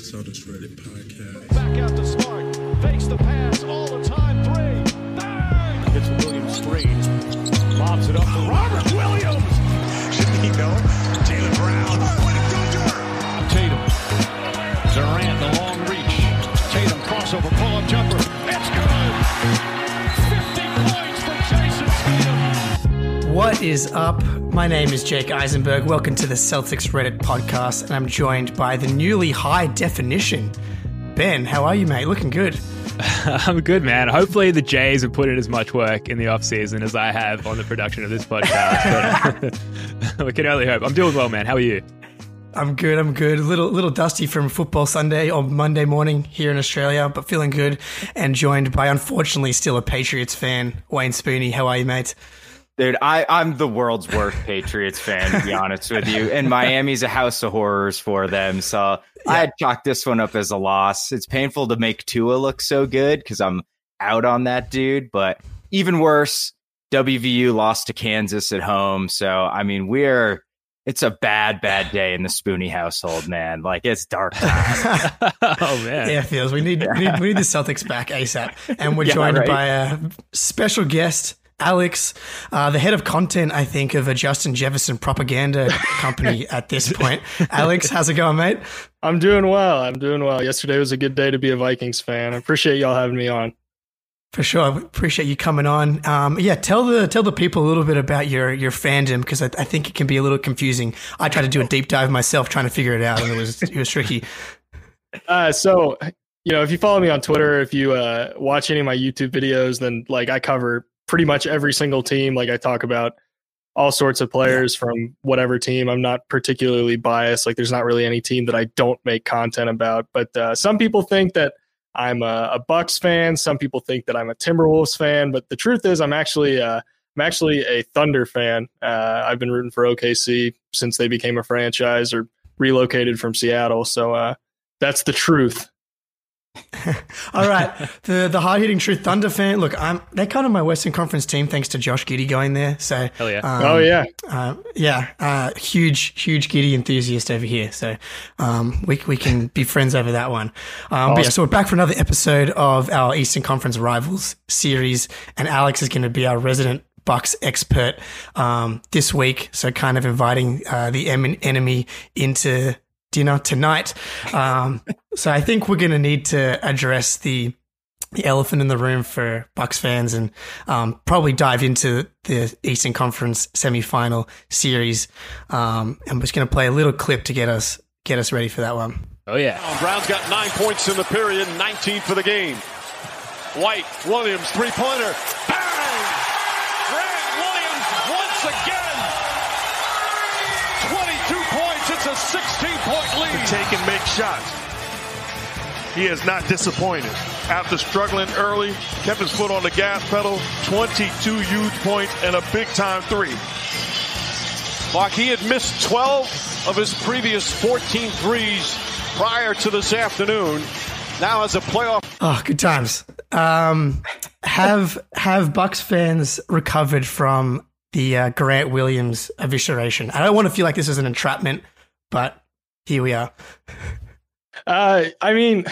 Celtics Reddit podcast. Back out to Smart. Fakes the pass all the time. Three. Bang! Gets Williams screen. Lobs it up for Robert Williams. Shanino, Jaylen Brown. Tatum. Durant, the long reach. Tatum crossover, pull up jumper. What is up? My name is Jake Eisenberg. Welcome to the Celtics Reddit podcast, and I'm joined by the newly high definition Ben. How are you, mate? Looking good. I'm good, man. Hopefully, the Jays have put in as much work in the off season as I have on the production of this podcast. But we can only hope. I'm doing well, man. How are you? I'm good. I'm good. A little little dusty from football Sunday or Monday morning here in Australia, but feeling good. And joined by, unfortunately, still a Patriots fan, Wayne Spooney. How are you, mate? Dude, I, I'm the world's worst Patriots fan, to be honest with you. And Miami's a house of horrors for them. So I had chalked this one up as a loss. It's painful to make Tua look so good because I'm out on that dude. But even worse, WVU lost to Kansas at home. So, I mean, we're. It's a bad, bad day in the Spoonie household, man. Like it's dark oh man. Yeah, it feels. We need, we need we need the Celtics back ASAP. And we're Yeah, joined right. by a special guest, Alex, uh, the head of content, I think, of a Justin Jefferson propaganda company at this point. Alex, how's it going, mate? I'm doing well. I'm doing well. Yesterday was a good day to be a Vikings fan. I appreciate y'all having me on. For sure, I appreciate you coming on. Um, yeah, tell the tell the people a little bit about your your fandom because I, I think it can be a little confusing. I tried to do a deep dive myself, trying to figure it out, and it was it was tricky. Uh, so, you know, if you follow me on Twitter, if you uh, watch any of my YouTube videos, then like I cover pretty much every single team. Like I talk about all sorts of players from whatever team. I'm not particularly biased. Like there's not really any team that I don't make content about. But uh, some people think that I'm a, a Bucks fan. Some people think that I'm a Timberwolves fan. But the truth is, I'm actually uh, I'm actually a Thunder fan. Uh, I've been rooting for OKC since they became a franchise or relocated from Seattle. So uh, that's the truth. All right, the the hard hitting truth Thunder fan. Look, I'm they're kind of my Western Conference team thanks to Josh Giddey going there. So Hell yeah. um, oh yeah, uh, yeah, uh, huge, huge Giddey enthusiast over here. So um, we we can be friends over that one. Um, but yeah, so we're back for another episode of our Eastern Conference Rivals series, and Alex is going to be our resident Bucks expert um, this week. So kind of inviting uh, the em- enemy into dinner tonight. Um, so I think we're going to need to address the the elephant in the room for Bucks fans and um, probably dive into the Eastern Conference semifinal series. Um, and we're just going to play a little clip to get us get us ready for that one. Oh yeah. Brown's got nine points in the period, 19 for the game. White, Williams, three pointer. Bang! Grant Williams once again. It's a 16 point lead. Take and make shots. He has not disappointed. After struggling early, kept his foot on the gas pedal, 22 huge points and a big time three. Mark, he had missed 12 of his previous 14 threes prior to this afternoon. Now has a playoff Oh, good times. Um, have have Bucks fans recovered from the uh, Grant Williams evisceration? I don't want to feel like this is an entrapment, but here we are. Uh, I mean,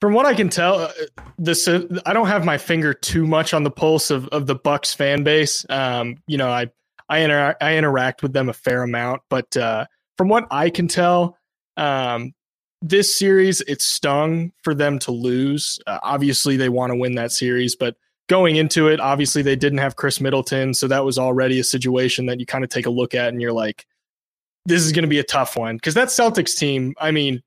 from what I can tell, this uh, I don't have my finger too much on the pulse of, of the Bucks fan base. Um, you know, I I interact I interact with them a fair amount, but uh, from what I can tell, um, this series, it stung for them to lose. Uh, obviously, they want to win that series, but going into it, obviously they didn't have Khris Middleton, so that was already a situation that you kind of take a look at and you're like, this is going to be a tough one because that Celtics team. I mean,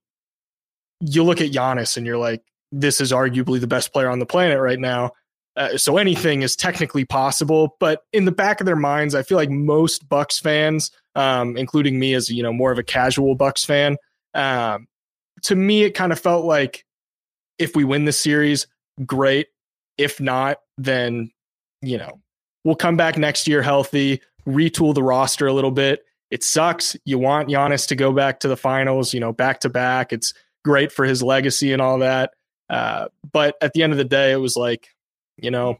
you look at Giannis and you're like, this is arguably the best player on the planet right now. Uh, so anything is technically possible, but in the back of their minds, I feel like most Bucks fans, um, including me as you know more of a casual Bucks fan, um, to me it kind of felt like if we win this series, great. If not, then you know we'll come back next year healthy, retool the roster a little bit. It sucks. You want Giannis to go back to the finals, you know, back to back. It's great for his legacy and all that. Uh, but at the end of the day, it was like you know,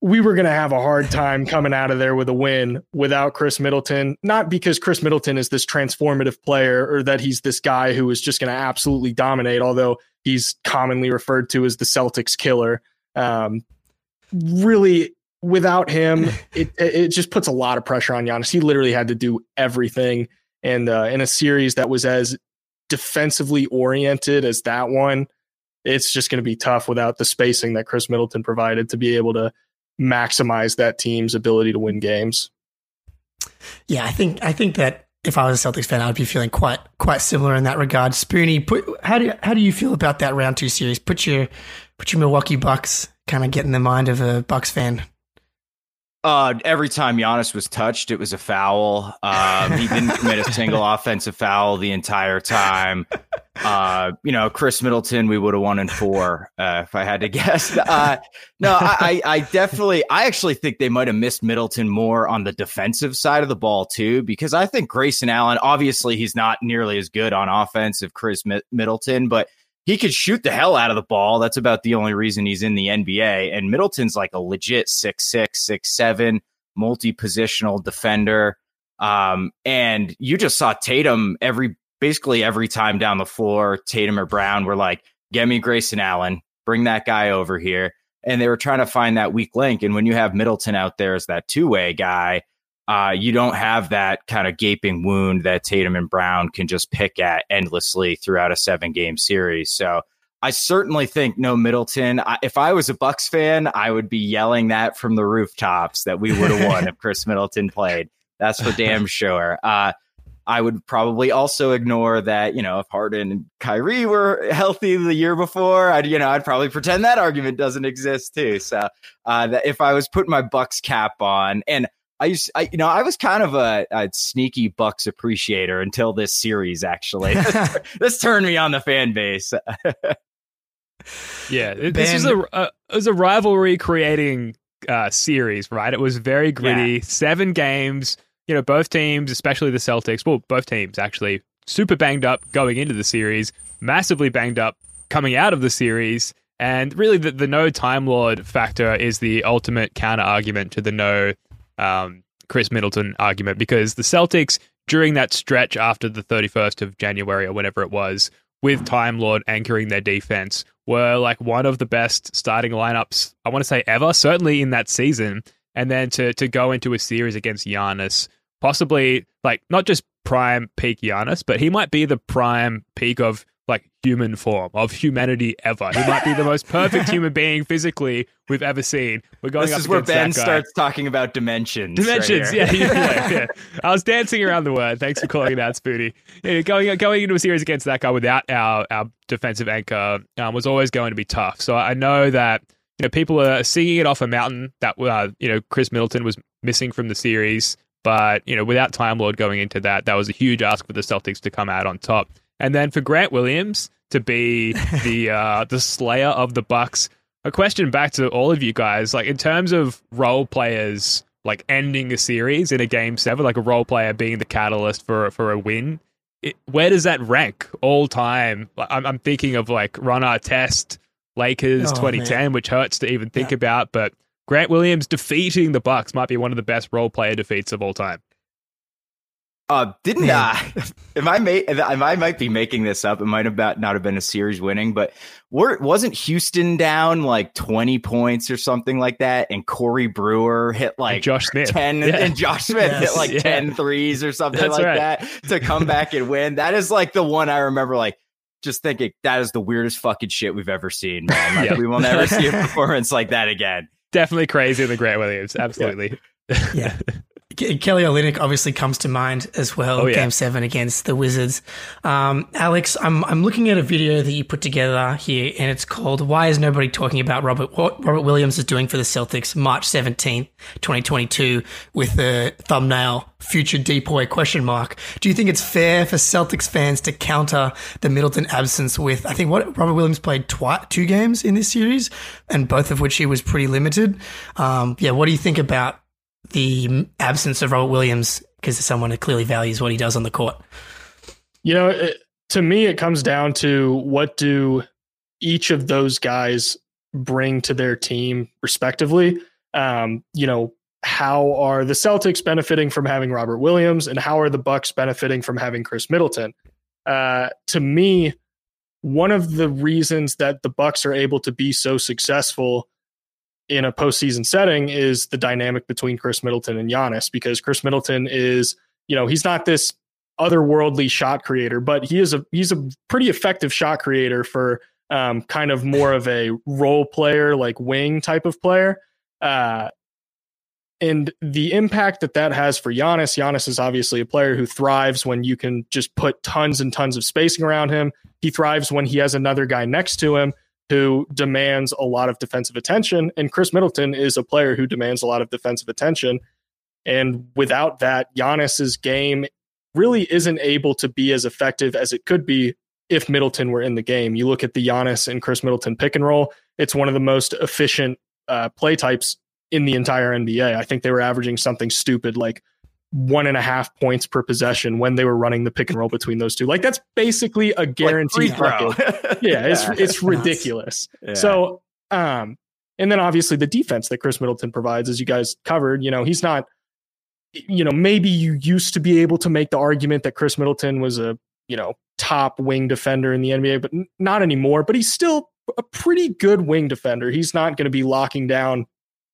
we were going to have a hard time coming out of there with a win without Khris Middleton. Not because Khris Middleton is this transformative player or that he's this guy who is just going to absolutely dominate, although he's commonly referred to as the Celtics killer. Um, really, without him, it, it just puts a lot of pressure on Giannis. He literally had to do everything. And uh, in a series that was as defensively oriented as that one, it's just going to be tough without the spacing that Khris Middleton provided to be able to maximize that team's ability to win games. Yeah, I think I think that if I was a Celtics fan, I'd be feeling quite quite similar in that regard. Spoonie, put how do you, how do you feel about that round two series? Put your put your Milwaukee Bucks kind of get in the mind of a Bucks fan. Uh, every time Giannis was touched, it was a foul. Um, he didn't commit a single offensive foul the entire time. Uh, you know, Khris Middleton, we would have won in four uh, if I had to guess. Uh, no, I, I, definitely, I actually think they might have missed Middleton more on the defensive side of the ball too, because I think Grayson Allen, obviously, he's not nearly as good on offense of Khris Middleton, but he could shoot the hell out of the ball. That's about the only reason he's in the NBA. And Middleton's like a legit six six, six seven, multi positional defender. Um, and you just saw Tatum every basically every time down the floor, Tatum or Brown were like, "Get me Grayson Allen, bring that guy over here." And they were trying to find that weak link. And when you have Middleton out there as that two way guy, uh, you don't have that kind of gaping wound that Tatum and Brown can just pick at endlessly throughout a seven game series. So I certainly think no Middleton. I, if I was a Bucks fan, I would be yelling that from the rooftops that we would have won if Khris Middleton played. That's for damn sure. Uh, I would probably also ignore that, you know, if Harden and Kyrie were healthy the year before, I'd, you know, I'd probably pretend that argument doesn't exist too. So, uh, that if I was putting my Bucks cap on, and I used, I, you know, I was kind of a, a sneaky Bucks appreciator until this series. Actually, this, turned me on the fan base. yeah, this ben, is a, a it was a rivalry creating uh, series, right? It was very gritty. Yeah. Seven games. You know, both teams, especially the Celtics, well, both teams actually super banged up going into the series, massively banged up coming out of the series. And really, the, the no Time Lord factor is the ultimate counter argument to the no um, Khris Middleton argument because the Celtics, during that stretch after the 31st of January or whenever it was, with Time Lord anchoring their defense, were like one of the best starting lineups, I want to say ever, certainly in that season. And then to, to go into a series against Giannis, possibly like not just prime peak Giannis, but he might be the prime peak of like human form of humanity ever. He might be the most perfect human being physically we've ever seen. We're going. This is where Ben starts talking about dimensions. Dimensions, right yeah, yeah, yeah, I was dancing around the word. Thanks for calling it out, Spoonie. Yeah, going going into a series against that guy without our our defensive anchor um, was always going to be tough. So I know that you know people are singing it off a mountain that uh, you know Khris Middleton was missing from the series. But you know, without Time Lord going into that, that was a huge ask for the Celtics to come out on top. And then for Grant Williams to be the uh, the slayer of the Bucks. A question back to all of you guys, like in terms of role players, like ending a series in a game seven, like a role player being the catalyst for for a win. It, where does that rank all time? I'm, I'm thinking of like Ron Artest, Lakers oh, 2010, man. which hurts to even think yeah. about, but Grant Williams defeating the Bucks might be one of the best role player defeats of all time. Uh, didn't uh, if I may, I might be making this up. It might have not have been a series winning, but were, wasn't Houston down like 20 points or something like that? And Corey Brewer hit like and Josh Smith 10 yeah. and Josh Smith yes, hit like yeah. 10 threes or something That's like right. that to come back and win. That is like the one I remember like, just thinking that is the weirdest fucking shit we've ever seen, man. Like, yeah. we will never see a performance like that again. Definitely crazy in the Grant Williams. Absolutely. yeah. Kelly Olynyk obviously comes to mind as well. Oh, yeah. Game seven against the Wizards. Um, Alex, I'm I'm looking at a video that you put together here, and it's called "Why is nobody talking about Robert what Robert Williams is doing for the Celtics?" March 17th, 2022, with the thumbnail "Future DPOY?" question mark. Do you think it's fair for Celtics fans to counter the Middleton absence with? I think what Robert Williams played twi- two games in this series, and both of which he was pretty limited. Um, yeah, what do you think about? The absence of Robert Williams because someone who clearly values what he does on the court? You know, it, to me, it comes down to what do each of those guys bring to their team respectively. Um, you know, how are the Celtics benefiting from having Robert Williams, and how are the Bucks benefiting from having Khris Middleton? Uh, to me, one of the reasons that the Bucks are able to be so successful in a postseason setting is the dynamic between Khris Middleton and Giannis because Khris Middleton is, you know, he's not this otherworldly shot creator, but he is a he's a pretty effective shot creator for um, kind of more of a role player, like wing type of player. Uh, and the impact that that has for Giannis, Giannis is obviously a player who thrives when you can just put tons and tons of spacing around him. He thrives when he has another guy next to him who demands a lot of defensive attention. And Khris Middleton is a player who demands a lot of defensive attention. And without that, Giannis's game really isn't able to be as effective as it could be if Middleton were in the game. You look at the Giannis and Khris Middleton pick and roll, it's one of the most efficient uh, play types in the entire NBA. I think they were averaging something stupid like one and a half points per possession when they were running the pick and roll between those two. Like that's basically a guaranteed like yeah, it's yeah, it's ridiculous. Yeah. So um and then obviously the defense that Khris Middleton provides, as you guys covered, you know, he's not you know, maybe you used to be able to make the argument that Khris Middleton was a, you know, top wing defender in the NBA, but not anymore. But he's still a pretty good wing defender. He's not going to be locking down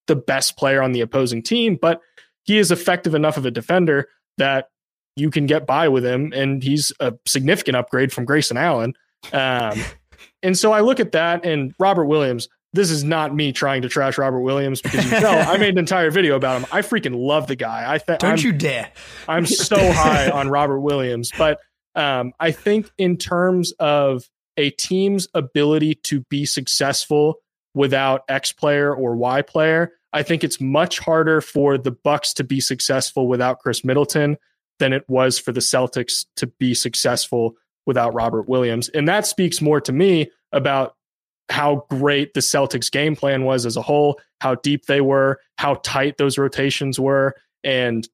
the best player on the opposing team, but he is effective enough of a defender that you can get by with him, and he's a significant upgrade from Grayson Allen. Um, and so I look at that, and Robert Williams. This is not me trying to trash Robert Williams because you know I made an entire video about him. I freaking love the guy. I think don't I'm, you dare. I'm so high on Robert Williams, but um, I think in terms of a team's ability to be successful without X player or Y player, I think it's much harder for the Bucks to be successful without Khris Middleton than it was for the Celtics to be successful without Robert Williams. And that speaks more to me about how great the Celtics game plan was as a whole, how deep they were, how tight those rotations were, and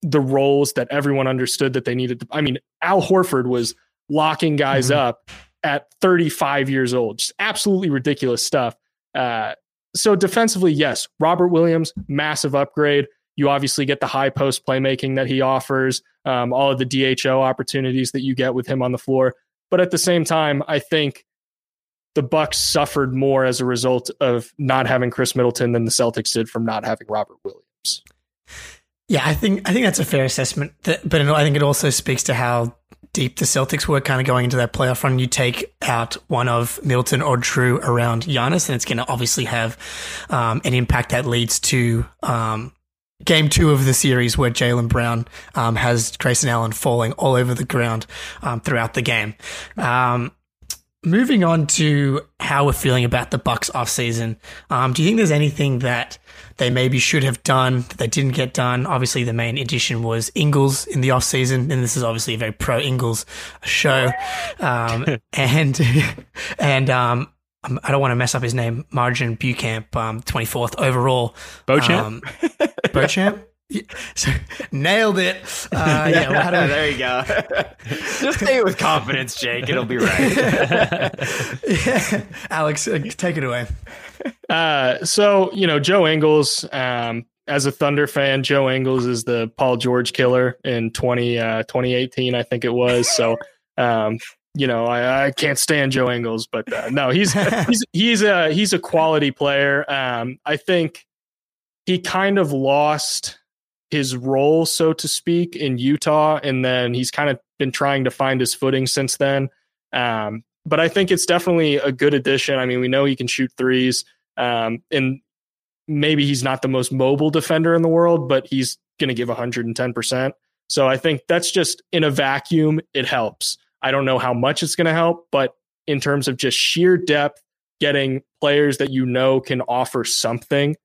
the roles that everyone understood that they needed to. I mean, Al Horford was locking guys mm-hmm. up at 35 years old. Just absolutely ridiculous stuff. Uh, so defensively, yes, Robert Williams, massive upgrade. You obviously get the high post playmaking that he offers, um, all of the DHO opportunities that you get with him on the floor. But at the same time, I think the Bucks suffered more as a result of not having Khris Middleton than the Celtics did from not having Robert Williams. Yeah, I think I think that's a fair assessment. But I think it also speaks to how deep the Celtics were kind of going into that playoff run. You take out one of Middleton or Jrue around Giannis, and it's going to obviously have um, an impact that leads to um, game two of the series where Jaylen Brown um, has Grayson Allen falling all over the ground um, throughout the game. Um, moving on to how we're feeling about the Bucks offseason, um, do you think there's anything that they maybe should have done that they didn't get done. Obviously, the main addition was Ingles in the off season, and this is obviously a very pro Ingles show. Um, and and um, I don't want to mess up his name, MarJon Beauchamp, um, 24th overall. Beauchamp? Um, Beauchamp? So, nailed it. Uh, yeah, well, we... there you go. Just say it with confidence, Jake. It'll be right. yeah. Alex, uh, take it away. Uh, so you know, Joe Ingles. Um, as a Thunder fan, Joe Ingles is the Paul George killer in 20, uh, 2018, I think it was. So, um, you know, I, I, can't stand Joe Ingles, but uh, no, he's he's he's a he's a quality player. Um, I think he kind of lost his role, so to speak, in Utah, and then he's kind of been trying to find his footing since then. Um, but I think it's definitely a good addition. I mean, we know he can shoot threes, um, and maybe he's not the most mobile defender in the world, but he's going to give 110%. So I think that's just in a vacuum, it helps. I don't know how much it's going to help, but in terms of just sheer depth, getting players that you know can offer something,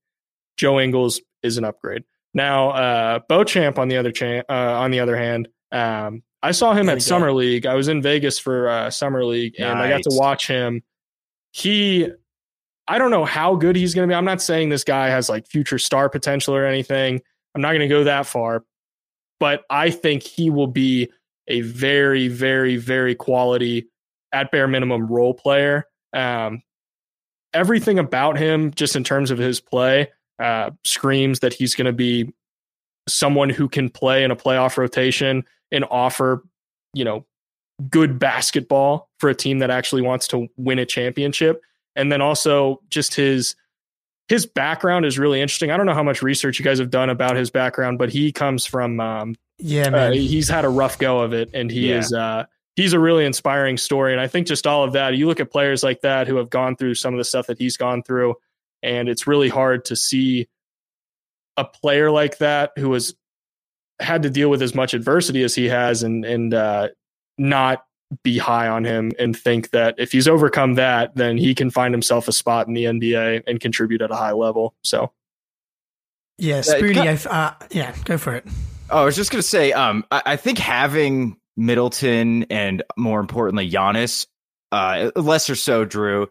Joe Ingles is an upgrade. Now, uh, Beauchamp on the other cha- uh, on the other hand, um, I saw him at Summer League. I was in Vegas for uh, Summer League, and. I got to watch him. He, I don't know how good he's going to be. I'm not saying this guy has like future star potential or anything. I'm not going to go that far, but I think he will be a very, very, very quality, at bare minimum, role player. Um, everything about him, just in terms of his play, uh, screams that he's going to be someone who can play in a playoff rotation and offer, you know, good basketball for a team that actually wants to win a championship. And then also just his his background is really interesting. I don't know how much research you guys have done about his background, but he comes from um, yeah, man. Uh, he's had a rough go of it, and he yeah. is uh, he's a really inspiring story. And I think just all of that, you look at players like that who have gone through some of the stuff that he's gone through, and it's really hard to see a player like that who has had to deal with as much adversity as he has and and uh, not be high on him and think that if he's overcome that, then he can find himself a spot in the NBA and contribute at a high level. So, yeah, Spoonie, uh, yeah, go for it. Oh, I was just gonna say, um, I, I think having Middleton and more importantly Giannis, uh, less or so Jrue,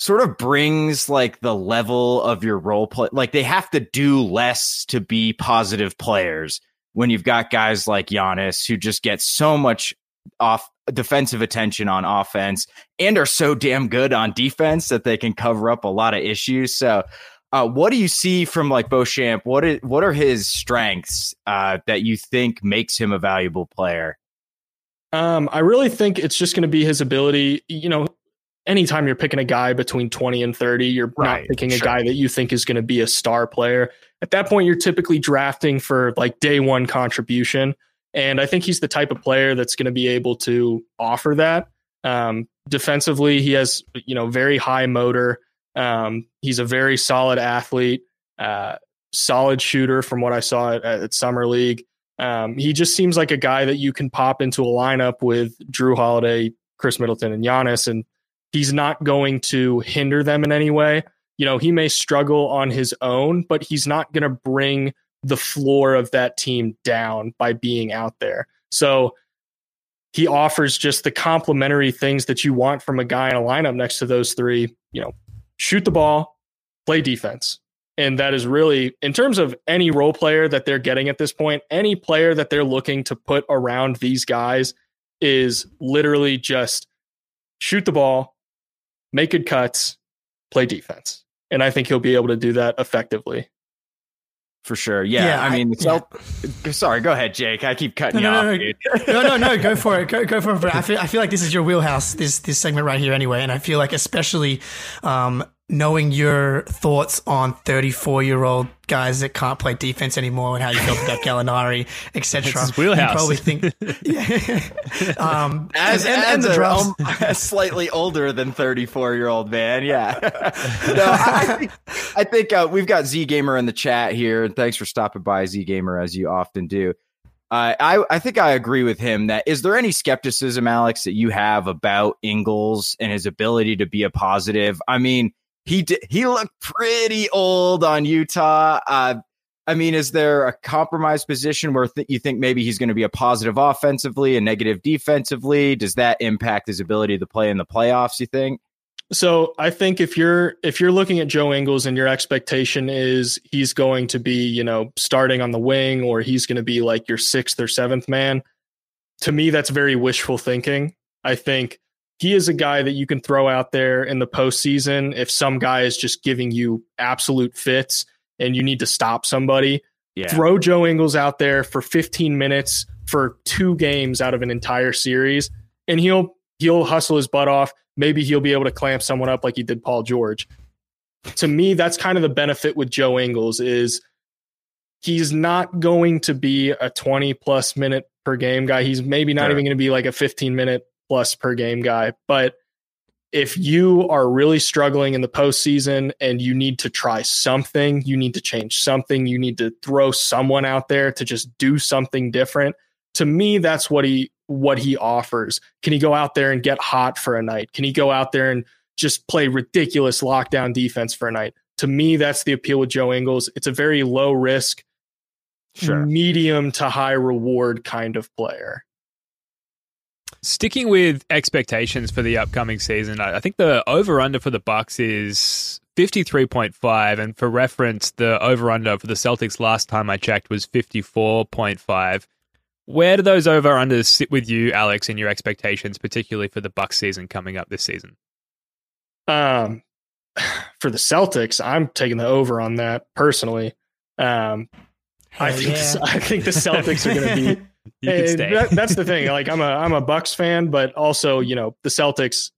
sort of brings like the level of your role play. Like they have to do less to be positive players when you've got guys like Giannis who just get so much off defensive attention on offense and are so damn good on defense that they can cover up a lot of issues. So, uh, what do you see from like Beauchamp? What is, what are his strengths uh, that you think makes him a valuable player? Um, I really think it's just going to be his ability. You know, anytime you're picking a guy between 20 and 30, you're right, not picking sure. a guy that you think is going to be a star player. At that point, you're typically drafting for like day one contribution. And I think he's the type of player that's going to be able to offer that. Um, defensively, he has, you know, very high motor. Um, he's a very solid athlete, uh, solid shooter from what I saw at, at Summer League. Um, he just seems like a guy that you can pop into a lineup with Jrue Holiday, Khris Middleton, and Giannis, and he's not going to hinder them in any way. You know, he may struggle on his own, but he's not going to bring the floor of that team down by being out there. So he offers just the complementary things that you want from a guy in a lineup next to those three, you know, shoot the ball, play defense. And that is really, in terms of any role player that they're getting at this point, any player that they're looking to put around these guys is literally just shoot the ball, make good cuts, play defense. And I think he'll be able to do that effectively. For sure. Yeah. yeah I, I mean, yeah. sorry, go ahead, Jake. I keep cutting no, you no, off. No, no, no, no, go for it. Go, go for it. I feel, I feel like this is your wheelhouse, this, this segment right here anyway. And I feel like, especially, um, knowing your thoughts on 34 year old guys that can't play defense anymore and how you felt about Gallinari, etc. wheelhouse. You probably think, yeah. um, as, and, and, and the Um, a slightly older than 34 year old man. Yeah. no, I, I think, I think uh, we've got Z Gamer in the chat here. Thanks for stopping by, Z Gamer, as you often do. Uh, I, I think I agree with him that is there any skepticism, Alex, that you have about Ingles and his ability to be a positive? I mean, he did, he looked pretty old on Utah. Uh, I mean, is there a compromise position where th- you think maybe he's going to be a positive offensively and negative defensively? Does that impact his ability to play in the playoffs? You think? So I think if you're if you're looking at Joe Ingles and your expectation is he's going to be you know starting on the wing or he's going to be like your sixth or seventh man, to me that's very wishful thinking. I think he is a guy that you can throw out there in the postseason if some guy is just giving you absolute fits and you need to stop somebody. Yeah. Throw Joe Ingles out there for 15 minutes for two games out of an entire series, and he'll he'll hustle his butt off. Maybe he'll be able to clamp someone up like he did Paul George. To me, that's kind of the benefit with Joe Ingles is he's not going to be a 20 plus minute per game guy. He's maybe not sure. even going to be like a 15 minute plus per game guy. But if you are really struggling in the postseason and you need to try something, you need to change something, you need to throw someone out there to just do something different. To me, that's what he what he offers. Can he go out there and get hot for a night? Can he go out there and just play ridiculous lockdown defense for a night? To me, that's the appeal with Joe Ingles. It's a very low risk, sure. medium to high reward kind of player. Sticking with expectations for the upcoming season, I think the over under for the Bucks is 53.5 and for reference the over under for the Celtics last time I checked was 54.5. Where do those over unders sit with you Alex in your expectations particularly for the Bucks season coming up this season? Um for the Celtics, I'm taking the over on that personally. Um I think yeah. I think the Celtics are going to be that, that's the thing. Like I'm a I'm a Bucks fan, but also you know the Celtics.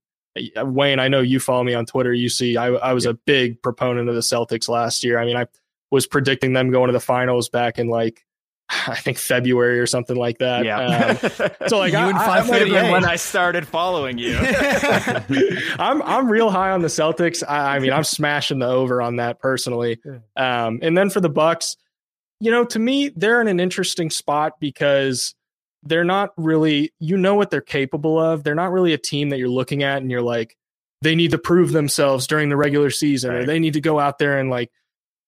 Uh, Wayne, I know you follow me on Twitter. You see, I, I was a big proponent of the Celtics last year. I mean, I was predicting them going to the finals back in like I think February or something like that. Yeah. Um, so like you I, and five I, when I started following you. I'm I'm real high on the Celtics. I, I, mean, I'm smashing the over on that personally. Um, and then for the Bucks, you know, to me, they're in an interesting spot because they're not really, you know, what they're capable of. They're not really a team that you're looking at and you're like, they need to prove themselves during the regular season right. or they need to go out there and like,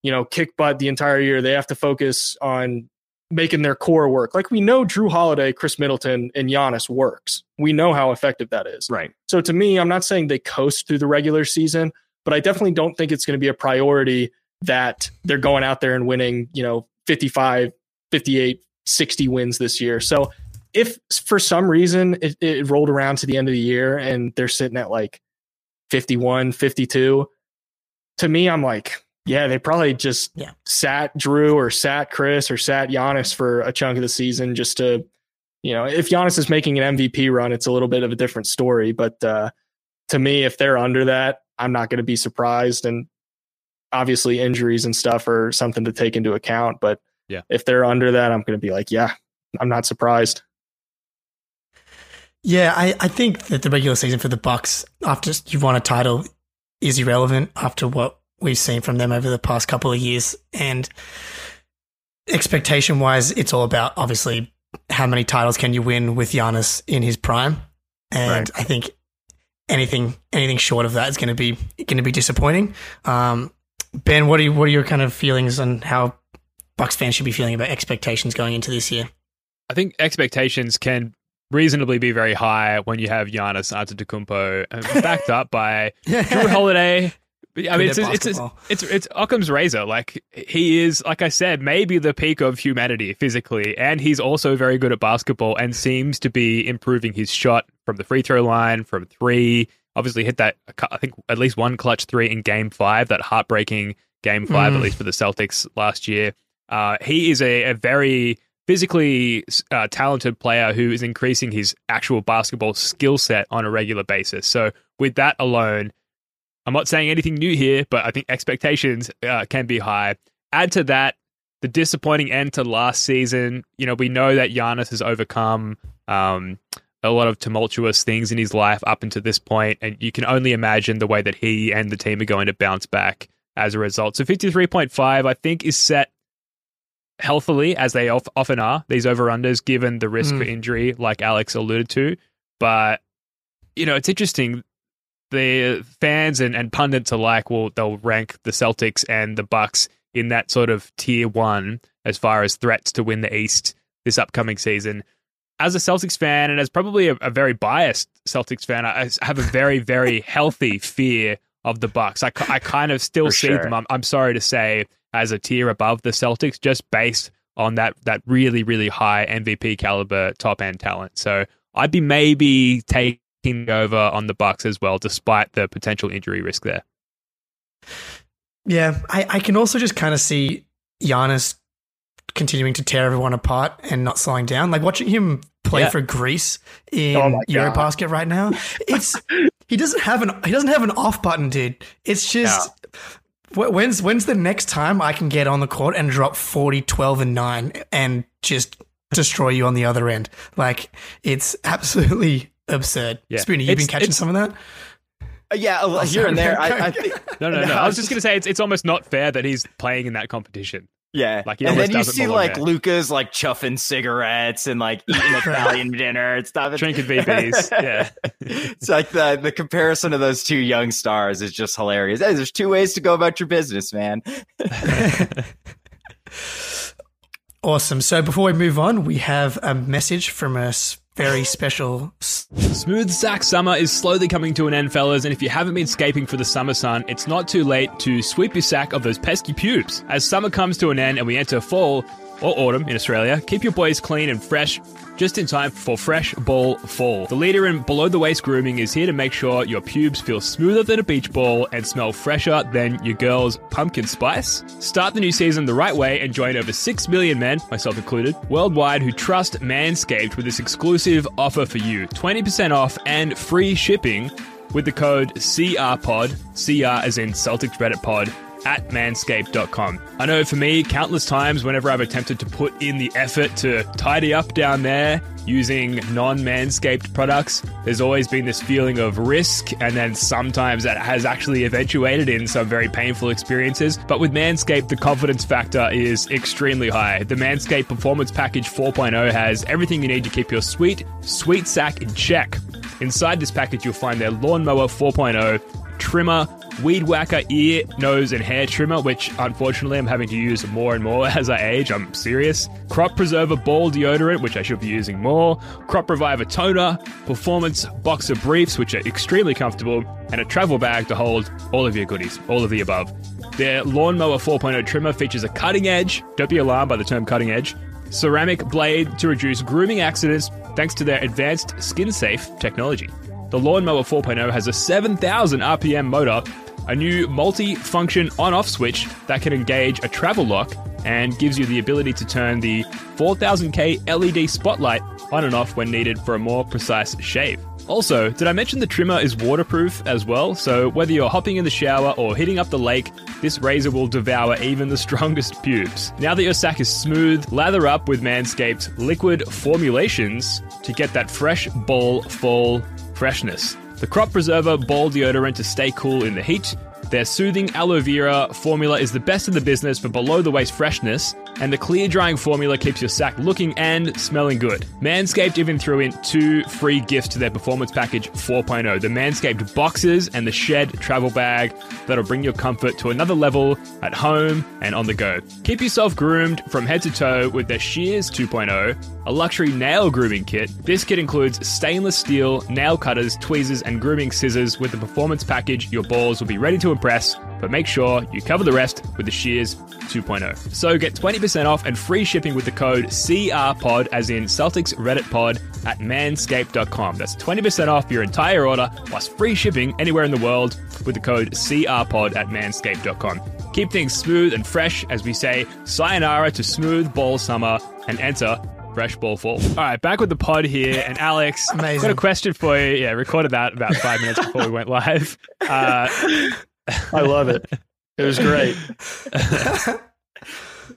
you know, kick butt the entire year. They have to focus on making their core work. Like we know Jrue Holiday, Khris Middleton, and Giannis works. We know how effective that is. Right. So to me, I'm not saying they coast through the regular season, but I definitely don't think it's going to be a priority that they're going out there and winning, you know, 55, 58, 60 wins this year. So if for some reason it, it rolled around to the end of the year and they're sitting at like 51, 52, to me, I'm like, yeah, they probably just yeah. sat Jrue or sat Khris or sat Giannis for a chunk of the season just to, you know, if Giannis is making an MVP run, it's a little bit of a different story. But uh, to me, if they're under that, I'm not going to be surprised. And obviously injuries and stuff are something to take into account. But yeah, if they're under that, I'm going to be like, yeah, I'm not surprised. Yeah, I, I think that the regular season for the Bucks after you've won a title is irrelevant after what we've seen from them over the past couple of years. And expectation wise, it's all about obviously how many titles can you win with Giannis in his prime. And right. I think anything anything short of that is going to be going to be disappointing. Um, Ben, what are you, what are your kind of feelings on how Bucks fans should be feeling about expectations going into this year? I think expectations can reasonably be very high when you have Giannis Antetokounmpo uh, backed up by Jrue Holiday. I mean, it's it's, it's it's it's Occam's razor. Like he is, like I said, maybe the peak of humanity physically, and he's also very good at basketball and seems to be improving his shot from the free throw line, from three, obviously hit that I think at least one clutch three in Game Five, that heartbreaking Game Five mm. at least for the Celtics last year. Uh, he is a, a very physically uh, talented player who is increasing his actual basketball skill set on a regular basis. So with that alone, I'm not saying anything new here, but I think expectations uh, can be high. Add to that the disappointing end to last season. You know, we know that Giannis has overcome um, a lot of tumultuous things in his life up until this point, and you can only imagine the way that he and the team are going to bounce back as a result. So 53.5, I think, is set healthily, as they often are, these over unders, given the risk mm. for injury, like Alex alluded to. But, you know, it's interesting. The fans and, and pundits alike will they'll rank the Celtics and the Bucks in that sort of tier one as far as threats to win the East this upcoming season as a Celtics fan and as probably a, a very biased Celtics fan, I, I have a very, very healthy fear of the Bucks. I, I kind of still For see sure. them. I'm, I'm sorry to say, as a tier above the Celtics, just based on that that really, really high MVP caliber top end talent. So I'd be maybe taking over on the Bucks as well, despite the potential injury risk there. Yeah, I, I can also just kind of see Giannis continuing to tear everyone apart and not slowing down. Like watching him play yeah. for Greece in oh Eurobasket right now. It's he doesn't have an he doesn't have an off button, dude. It's just yeah. when's when's the next time I can get on the court and drop 40, 12 and 9 and just destroy you on the other end. Like it's absolutely absurd. Yeah. Spoonie, you've It's- been catching some of that? Uh, yeah, a- here sorry. and there. I, I think, No, no, no. No, I was just going to say it's, it's almost not fair that he's playing in that competition. Yeah. Like, and then you see like there. Luka's like chuffing cigarettes and like eating Italian dinner and stuff. Drinking VBs. Yeah. it's like the the comparison of those two young stars is just hilarious. Hey, there's two ways to go about your business, man. Awesome. So before we move on, we have a message from a s- very special. Smooth sack summer is slowly coming to an end, fellas, and if you haven't been scaping for the summer sun, it's not too late to sweep your sack of those pesky pubes. As summer comes to an end and we enter fall, or autumn in Australia, keep your boys clean and fresh just in time for fresh ball fall. The leader in below the waist grooming is here to make sure your pubes feel smoother than a beach ball and smell fresher than your girl's pumpkin spice. Start the new season the right way and join over 6 million men, myself included, worldwide who trust Manscaped with this exclusive offer for you 20% off and free shipping with the code CRPOD, CR as in Celtics Reddit Pod, at manscaped.com. I know for me, countless times whenever I've attempted to put in the effort to tidy up down there using non manscaped products, there's always been this feeling of risk, and then sometimes that has actually eventuated in some very painful experiences. But with Manscaped, the confidence factor is extremely high. The Manscaped Performance Package 4.0 has everything you need to keep your sweet, sweet sack in check. Inside this package, you'll find their Lawnmower 4.0 trimmer, weed whacker, ear, nose, and hair trimmer, which unfortunately I'm having to use more and more as I age. I'm serious. Crop preserver ball deodorant, which I should be using more. Crop reviver toner, performance boxer briefs, which are extremely comfortable, and a travel bag to hold all of your goodies, all of the above. Their Lawnmower 4.0 trimmer features a cutting edge, don't be alarmed by the term cutting edge, ceramic blade to reduce grooming accidents thanks to their advanced skin safe technology. The Lawnmower 4.0 has a 7,000 RPM motor, a new multi function on off switch that can engage a travel lock and gives you the ability to turn the 4000K LED spotlight on and off when needed for a more precise shave. Also, did I mention the trimmer is waterproof as well? So, whether you're hopping in the shower or hitting up the lake, this razor will devour even the strongest pubes. Now that your sack is smooth, lather up with Manscaped's liquid formulations to get that fresh ball fall freshness. The Crop Preserver Ball Deodorant to stay cool in the heat. Their soothing aloe vera formula is the best in the business for below the waist freshness, and the clear drying formula keeps your sack looking and smelling good. Manscaped even threw in two free gifts to their performance package 4.0 the Manscaped boxes and the Shed travel bag that'll bring your comfort to another level at home and on the go. Keep yourself groomed from head to toe with their Shears 2.0, a luxury nail grooming kit. This kit includes stainless steel, nail cutters, tweezers, and grooming scissors. With the performance package, your balls will be ready to impress, but make sure you cover the rest with the Shears 2.0. So get 20% off and free shipping with the code CRPOD, as in Celtics Reddit Pod, at manscaped.com. That's 20% off your entire order, plus free shipping anywhere in the world with the code CRPOD at manscaped.com. Keep things smooth and fresh as we say sayonara to smooth ball summer and enter fresh ball fall. All right, back with the pod here. And Alex, I've got a question for you. Yeah, recorded that about five minutes before we went live. Uh, I love it. It was great.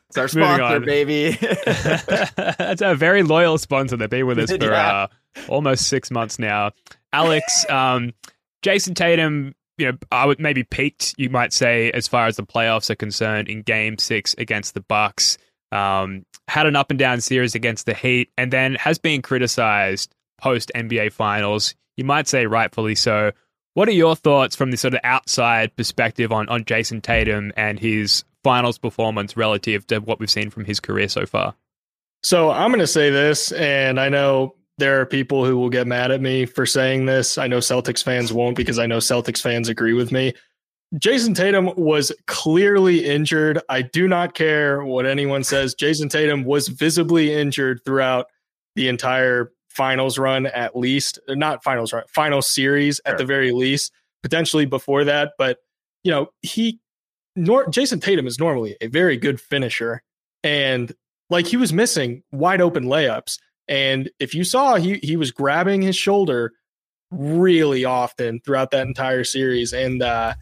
It's our sponsor, on. baby. That's a very loyal sponsor. They've been with us for Yeah. uh, almost six months now. Alex, um, Jayson Tatum, you know, I would maybe peaked, you might say, as far as the playoffs are concerned in Game Six against the Bucks. Um, had an up and down series against the Heat, and then has been criticized post NBA Finals. You might say rightfully so. What are your thoughts from the sort of outside perspective on on Jayson Tatum and his finals performance relative to what we've seen from his career so far? So I'm going to say this, and I know there are people who will get mad at me for saying this. I know Celtics fans won't because I know Celtics fans agree with me. Jayson Tatum was clearly injured. I do not care what anyone says. Jayson Tatum was visibly injured throughout the entire finals run, at least, not finals run, final series at Sure. the very least, potentially before that. But, you know, he, nor, Jayson Tatum is normally a very good finisher. And like he was missing wide open layups. And if you saw, he he was grabbing his shoulder really often throughout that entire series. And uh,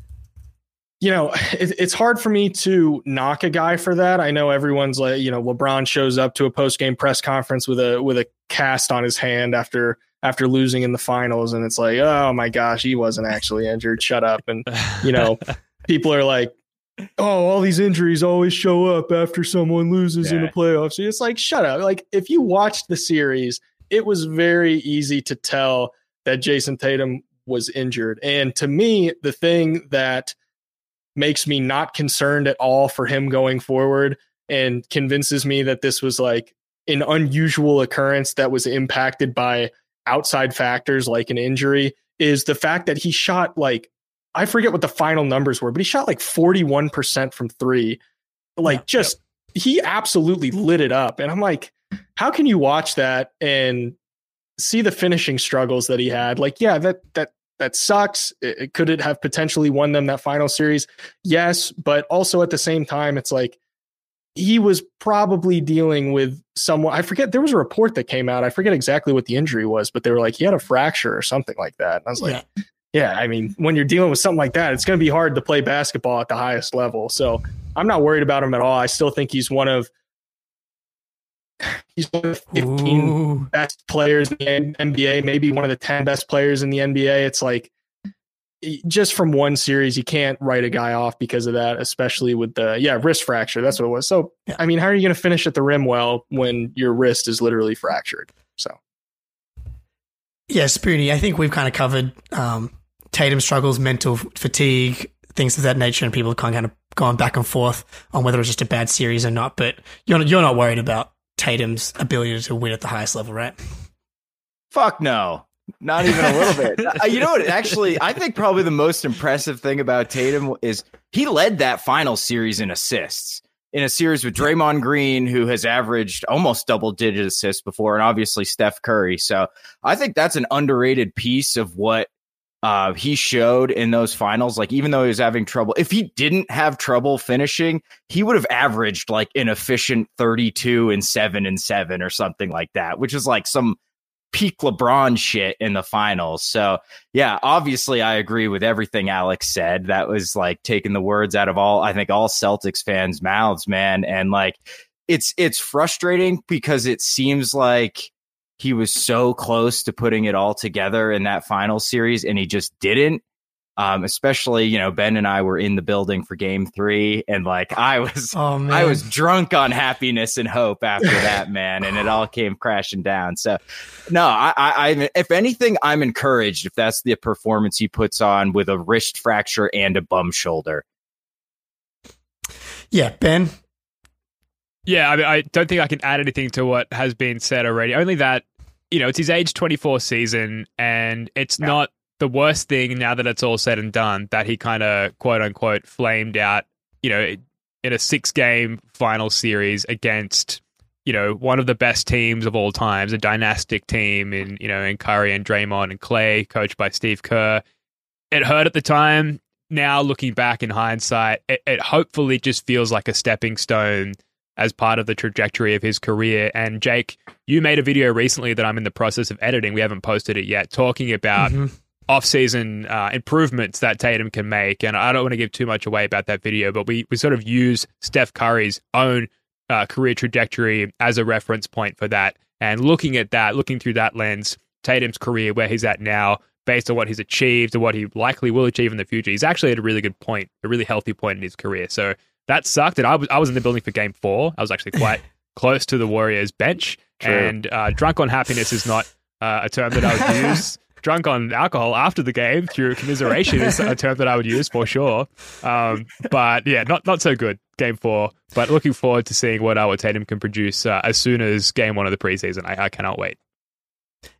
you know, it, it's hard for me to knock a guy for that. I know everyone's like, you know, LeBron shows up to a post game press conference with a with a cast on his hand after after losing in the finals, and it's like, oh my gosh, he wasn't actually injured. Shut up. And you know, people are like, oh, all these injuries always show up after someone loses yeah. in the playoffs. It's like, shut up. Like if you watched the series, it was very easy to tell that Jayson Tatum was injured. And to me, the thing that makes me not concerned at all for him going forward and convinces me that this was like an unusual occurrence that was impacted by outside factors like an injury is the fact that he shot like I forget what the final numbers were, but he shot like 41% from 3. Like yeah, just he absolutely lit it up and I'm like how can you watch that and see the finishing struggles that he had? Like yeah, that that that sucks. It, could it have potentially won them that final series? Yes, but also at the same time, it's like he was probably dealing with someone. I forget. There was a report that came out. I forget exactly what the injury was, but they were like he had a fracture or something like that. And I was like, yeah. yeah I mean, when you're dealing with something like that, it's going to be hard to play basketball at the highest level. So I'm not worried about him at all. I still think he's one of He's one of the 15 Ooh. best players in the NBA, maybe one of the 10 best players in the NBA. It's like just from one series, you can't write a guy off because of that, especially with the yeah wrist fracture. That's what it was. So yeah. I mean, how are you going to finish at the rim well when your wrist is literally fractured? So yeah, Spoonie. I think we've kind of covered um, Tatum struggles, mental fatigue, things of that nature, and people have kind of gone back and forth on whether it was just a bad series or not. But you're you're not worried about Tatum's ability to win at the highest level, right? Fuck no. Not even a little bit. Uh, you know what? Actually, I think probably the most impressive thing about Tatum is he led that final series in assists in a series with Draymond Green, who has averaged almost double digit assists before, and obviously Steph Curry. So I think that's an underrated piece of what uh, he showed in those finals, like even though he was having trouble, if he didn't have trouble finishing, he would have averaged like an efficient 32 and 7 and 7 or something like that, which is like some peak LeBron shit in the finals. So, yeah, obviously I agree with everything Alex said. That was like taking the words out of all I think all Celtics fans' mouths, man. And like it's it's frustrating because it seems like he was so close to putting it all together in that final series and he just didn't. Um, especially, you know, Ben and I were in the building for game three and like I was, oh, I was drunk on happiness and hope after that, man. And it all came crashing down. So no, I, I, I, if anything, I'm encouraged if that's the performance he puts on with a wrist fracture and a bum shoulder. Yeah. Ben, yeah, I mean, I don't think I can add anything to what has been said already. Only that, you know, it's his age 24 season, and it's yeah. not the worst thing now that it's all said and done that he kind of quote unquote flamed out, you know, in a six game final series against, you know, one of the best teams of all times, a dynastic team in, you know, in Curry and Draymond and Klay, coached by Steve Kerr. It hurt at the time. Now, looking back in hindsight, it, it hopefully just feels like a stepping stone as part of the trajectory of his career. And Jake, you made a video recently that I'm in the process of editing. We haven't posted it yet, talking about mm-hmm. off-season uh, improvements that Tatum can make. And I don't want to give too much away about that video, but we we sort of use Steph Curry's own uh, career trajectory as a reference point for that. And looking at that, looking through that lens, Tatum's career, where he's at now, based on what he's achieved and what he likely will achieve in the future, he's actually at a really good point, a really healthy point in his career. So that sucked. And I was I was in the building for game four. I was actually quite close to the Warriors bench. True. And uh, drunk on happiness is not uh, a term that I would use. drunk on alcohol after the game through commiseration is a term that I would use for sure. Um, but yeah, not not so good game four. But looking forward to seeing what our Tatum can produce uh, as soon as game one of the preseason. I, I cannot wait.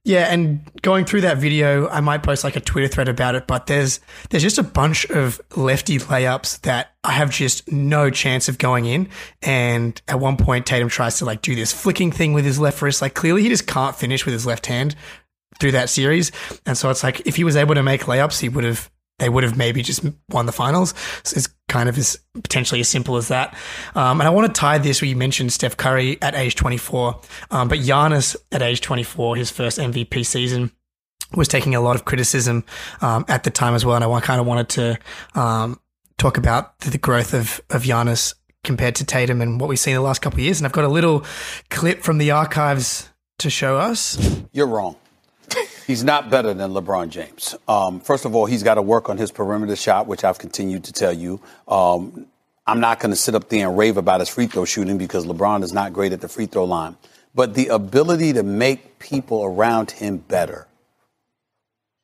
Yeah, and going through that video, I might post like a Twitter thread about it, but there's there's just a bunch of lefty layups that I have just no chance of going in. And at one point Tatum tries to like do this flicking thing with his left wrist. Like clearly he just can't finish with his left hand through that series. And so it's like if he was able to make layups, he would have they would have maybe just won the finals. So it's kind of as potentially as simple as that. Um, and I want to tie this where you mentioned Steph Curry at age 24, um, but Giannis at age 24, his first MVP season was taking a lot of criticism um, at the time as well. And I kind of wanted to um, talk about the growth of of Giannis compared to Tatum and what we've seen the last couple of years. And I've got a little clip from the archives to show us. You're wrong. He's not better than LeBron James. Um, first of all, he's got to work on his perimeter shot, which I've continued to tell you. Um, I'm not going to sit up there and rave about his free throw shooting because LeBron is not great at the free throw line. But the ability to make people around him better,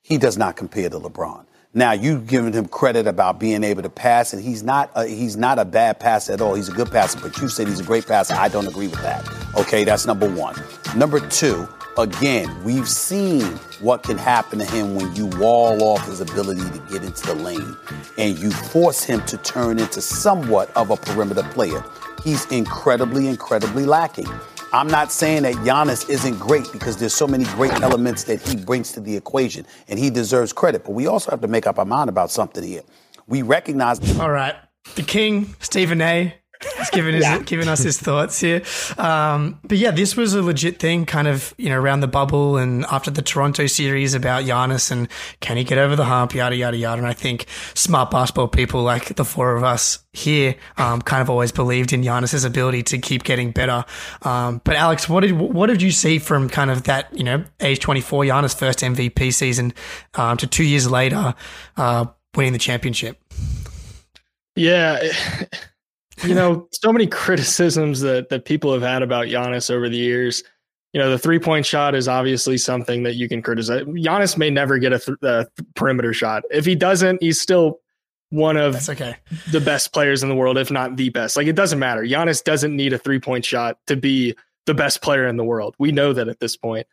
he does not compare to LeBron. Now you've given him credit about being able to pass, and he's not a, he's not a bad passer at all. He's a good passer, but you said he's a great passer. I don't agree with that. Okay, that's number one. Number two, again, we've seen what can happen to him when you wall off his ability to get into the lane and you force him to turn into somewhat of a perimeter player. He's incredibly, incredibly lacking. I'm not saying that Giannis isn't great because there's so many great elements that he brings to the equation and he deserves credit. But we also have to make up our mind about something here. We recognize. All right. The King, Stephen A. He's giving, his, yeah. giving us his thoughts here. Um, but yeah, this was a legit thing kind of, you know, around the bubble and after the Toronto series about Giannis and can he get over the hump, yada, yada, yada. And I think smart basketball people like the four of us here um, kind of always believed in Giannis's ability to keep getting better. Um, but Alex, what did what did you see from kind of that, you know, age 24, Giannis' first MVP season um, to two years later uh, winning the championship? Yeah. You know, so many criticisms that that people have had about Giannis over the years. You know, the three point shot is obviously something that you can criticize. Giannis may never get a, th- a perimeter shot. If he doesn't, he's still one of That's okay. the best players in the world, if not the best. Like it doesn't matter. Giannis doesn't need a three point shot to be the best player in the world. We know that at this point.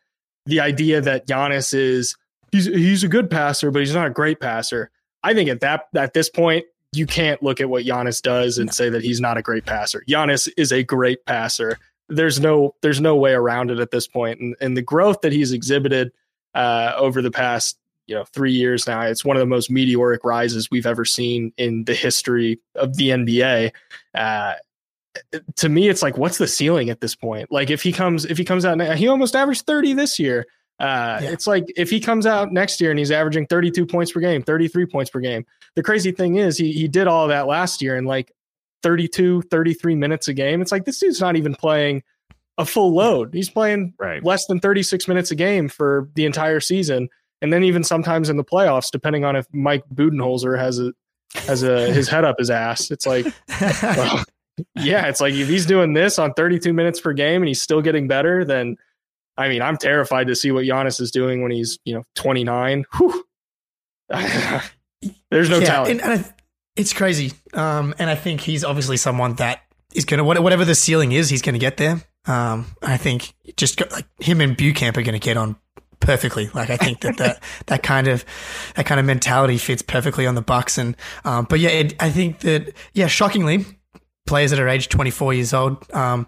The idea that Giannis is he's he's a good passer, but he's not a great passer. I think at that at this point, you can't look at what Giannis does and say that he's not a great passer. Giannis is a great passer. There's no there's no way around it at this point. And and the growth that he's exhibited uh, over the past you know three years now, it's one of the most meteoric rises we've ever seen in the history of the NBA. Uh, to me, it's like, what's the ceiling at this point? Like, if he comes, if he comes out, he almost averaged 30 this year. Uh, yeah. It's like if he comes out next year and he's averaging 32 points per game, 33 points per game. The crazy thing is he he did all that last year in like 32, 33 minutes a game. It's like this dude's not even playing a full load. He's playing right. less than 36 minutes a game for the entire season. And then even sometimes in the playoffs, depending on if Mike Budenholzer has a has a his head up his ass. It's like well, yeah, it's like if he's doing this on 32 minutes per game and he's still getting better, then I mean, I'm terrified to see what Giannis is doing when he's, you know, 29. There's no yeah, talent. And, and I, it's crazy. Um, and I think he's obviously someone that is going to, whatever the ceiling is, he's going to get there. Um, I think just like him and Beauchamp are going to get on perfectly. Like I think that that, that kind of that kind of mentality fits perfectly on the Bucks. And um, but yeah, it, I think that yeah, shockingly, players that are age 24 years old um,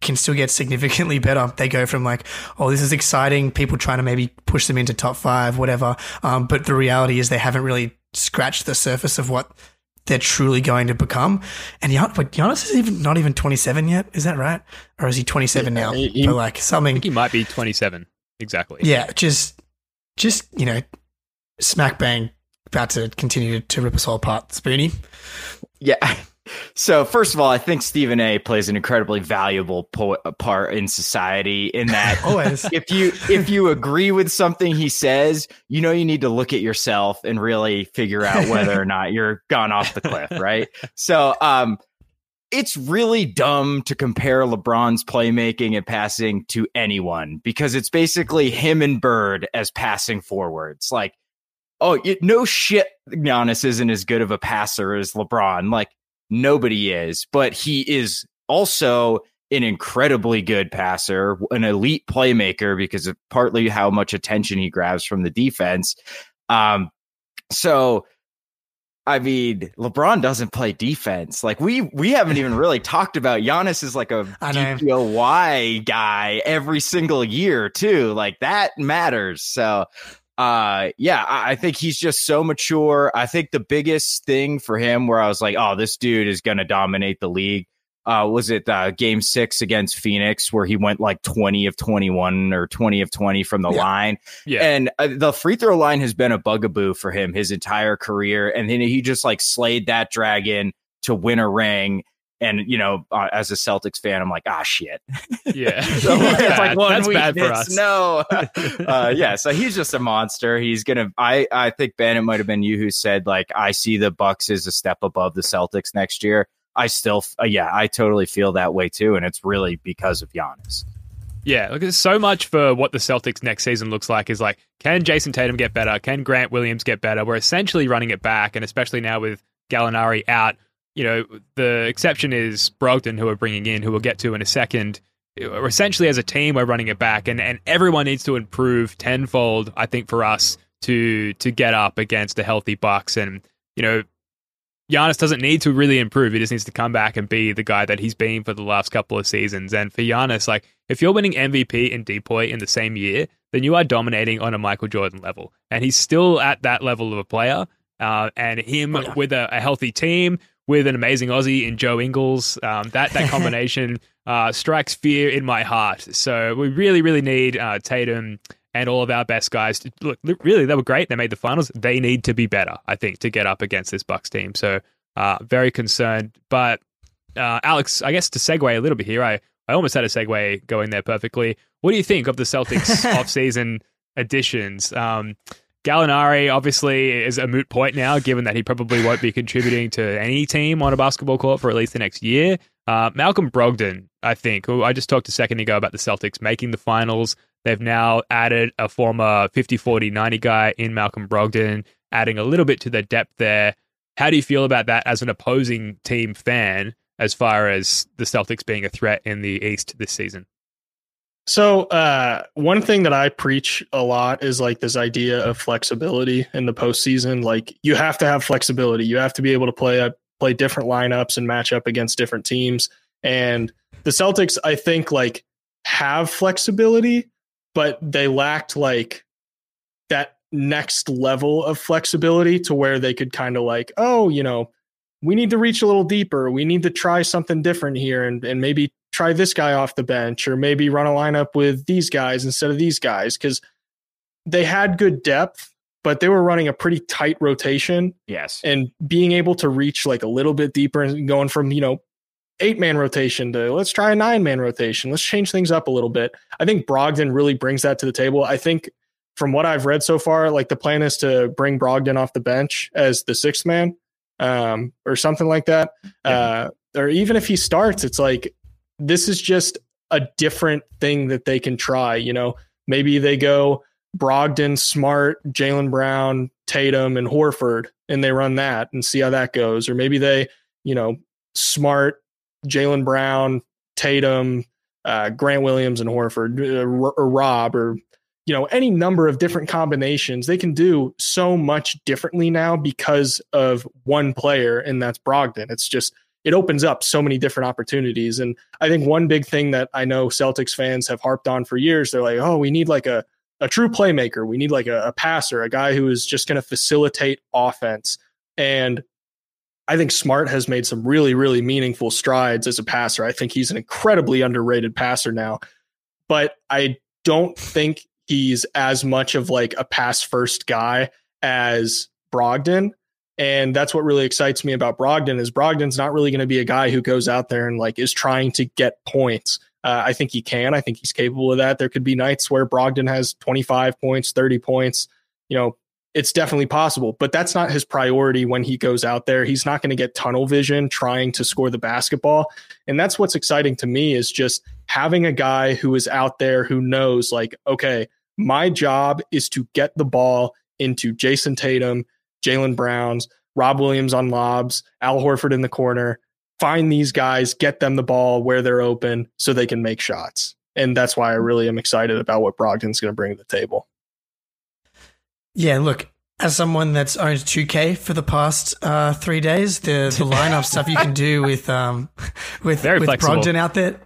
can still get significantly better. They go from like, oh, this is exciting, people trying to maybe push them into top five, whatever. Um, but the reality is they haven't really scratched the surface of what they're truly going to become. And Gian- but Giannis is even not even 27 yet. Is that right? Or is he 27 now? He, but like something. he might be 27. Exactly. Yeah. Just, just, you know, smack bang about to continue to, to rip us all apart. Spoonie. Yeah. So first of all, I think Stephen A. plays an incredibly valuable po- part in society. In that, always, if you if you agree with something he says, you know you need to look at yourself and really figure out whether or not you're gone off the cliff, right? So, um, it's really dumb to compare LeBron's playmaking and passing to anyone because it's basically him and Bird as passing forwards. Like, oh, no shit, Giannis isn't as good of a passer as LeBron. Like Nobody is, but he is also an incredibly good passer, an elite playmaker because of partly how much attention he grabs from the defense. Um, so I mean, LeBron doesn't play defense. Like we we haven't even really talked about Giannis is like a DPOY guy every single year too. Like that matters. So uh yeah I, I, think he's just so mature. I think the biggest thing for him where i was like oh this dude is gonna dominate the league uh was it uh game six against phoenix where he went like 20 of 21 or 20 of 20 from the yeah. line? Yeah. And uh, the free throw line has been a bugaboo for him his entire career. And then he just like slayed that dragon to win a ring And you know, uh, as a Celtics fan, I'm like, ah, shit. Yeah, so it's like one that's bad for us. No, uh, yeah. So he's just a monster. He's gonna. I I think Ben, it might have been you who said like I see the Bucks as a step above the Celtics next year. I still, uh, yeah, I totally feel that way too, and it's really because of Giannis. Yeah, look, there's so much for what the Celtics next season looks like is like, can Jayson Tatum get better? Can Grant Williams get better? We're essentially running it back, and especially now with Gallinari out, you know, the exception is Brogdon, who we're bringing in, who we'll get to in a second. Essentially, as a team, we're running it back, and, and everyone needs to improve tenfold. I think for us to to get up against a healthy Bucks, and you know, Giannis doesn't need to really improve. He just needs to come back and be the guy that he's been for the last couple of seasons. And for Giannis, like if you're winning MVP and DPOY in the same year, then you are dominating on a Michael Jordan level. And he's still at that level of a player. Uh, and him oh, yeah. with a, a, healthy team, with an amazing Aussie in Joe Ingles, um, that that combination uh, strikes fear in my heart. So we really, really need uh, Tatum and all of our best guys. To, look, really, they were great. They made the finals. They need to be better, I think, to get up against this Bucks team. So, uh, very concerned. But uh, Alex, I guess to segue a little bit here, I, I almost had a segue going there perfectly. What do you think of the Celtics offseason additions? Um, Gallinari obviously is a moot point now, given that he probably won't be contributing to any team on a basketball court for at least the next year. Uh, Malcolm Brogdon, I think, I just talked a second ago about the Celtics making the finals. They've now added a former 50 40 90 guy in Malcolm Brogdon, adding a little bit to the depth there. How do you feel about that as an opposing team fan, as far as the Celtics being a threat in the East this season? So, uh, one thing that I preach a lot is like this idea of flexibility in the postseason. Like, you have to have flexibility. You have to be able to play play different lineups and match up against different teams. And the Celtics, I think, like have flexibility, but they lacked like that next level of flexibility to where they could kind of like, oh, you know, we need to reach a little deeper. We need to try something different here and, and maybe try this guy off the bench or maybe run a lineup with these guys instead of these guys. Cause they had good depth, but they were running a pretty tight rotation. Yes. And being able to reach like a little bit deeper and going from, you know, eight man rotation to let's try a nine man rotation. Let's change things up a little bit. I think Brogdon really brings that to the table. I think from what I've read so far, like the plan is to bring Brogdon off the bench as the sixth man um, or something like that. Yeah. Uh, or even if he starts, it's like this is just a different thing that they can try. You know, maybe they go Brogdon, Smart, Jaylen Brown, Tatum, and Horford, and they run that and see how that goes. Or maybe they, you know, Smart, Jaylen Brown, Tatum, uh, Grant Williams, and Horford, uh, or Rob, or you know any number of different combinations. They can do so much differently now because of one player, and that's Brogdon. It's just it opens up so many different opportunities. And I think one big thing that I know Celtics fans have harped on for years, they're like, oh, we need like a a true playmaker. We need like a, a passer, a guy who is just going to facilitate offense. And I think Smart has made some really, really meaningful strides as a passer. I think he's an incredibly underrated passer now, but I don't think he's as much of like a pass first guy as Brogdon. And that's what really excites me about Brogdon is Brogdon's not really going to be a guy who goes out there and like is trying to get points. Uh, I think he can. I think he's capable of that. There could be nights where Brogdon has 25 points, 30 points, you know, it's definitely possible, but that's not his priority when he goes out there. He's not going to get tunnel vision trying to score the basketball. And that's what's exciting to me is just having a guy who is out there who knows, like, okay, my job is to get the ball into Jayson Tatum, Jaylen Browns, Rob Williams on lobs, Al Horford in the corner, find these guys, get them the ball where they're open so they can make shots. And that's why I really am excited about what Brogdon's going to bring to the table. Yeah, look, as someone that's owned 2K for the past uh, three days, the the lineup stuff you can do with um with Very with flexible. Brogdon out there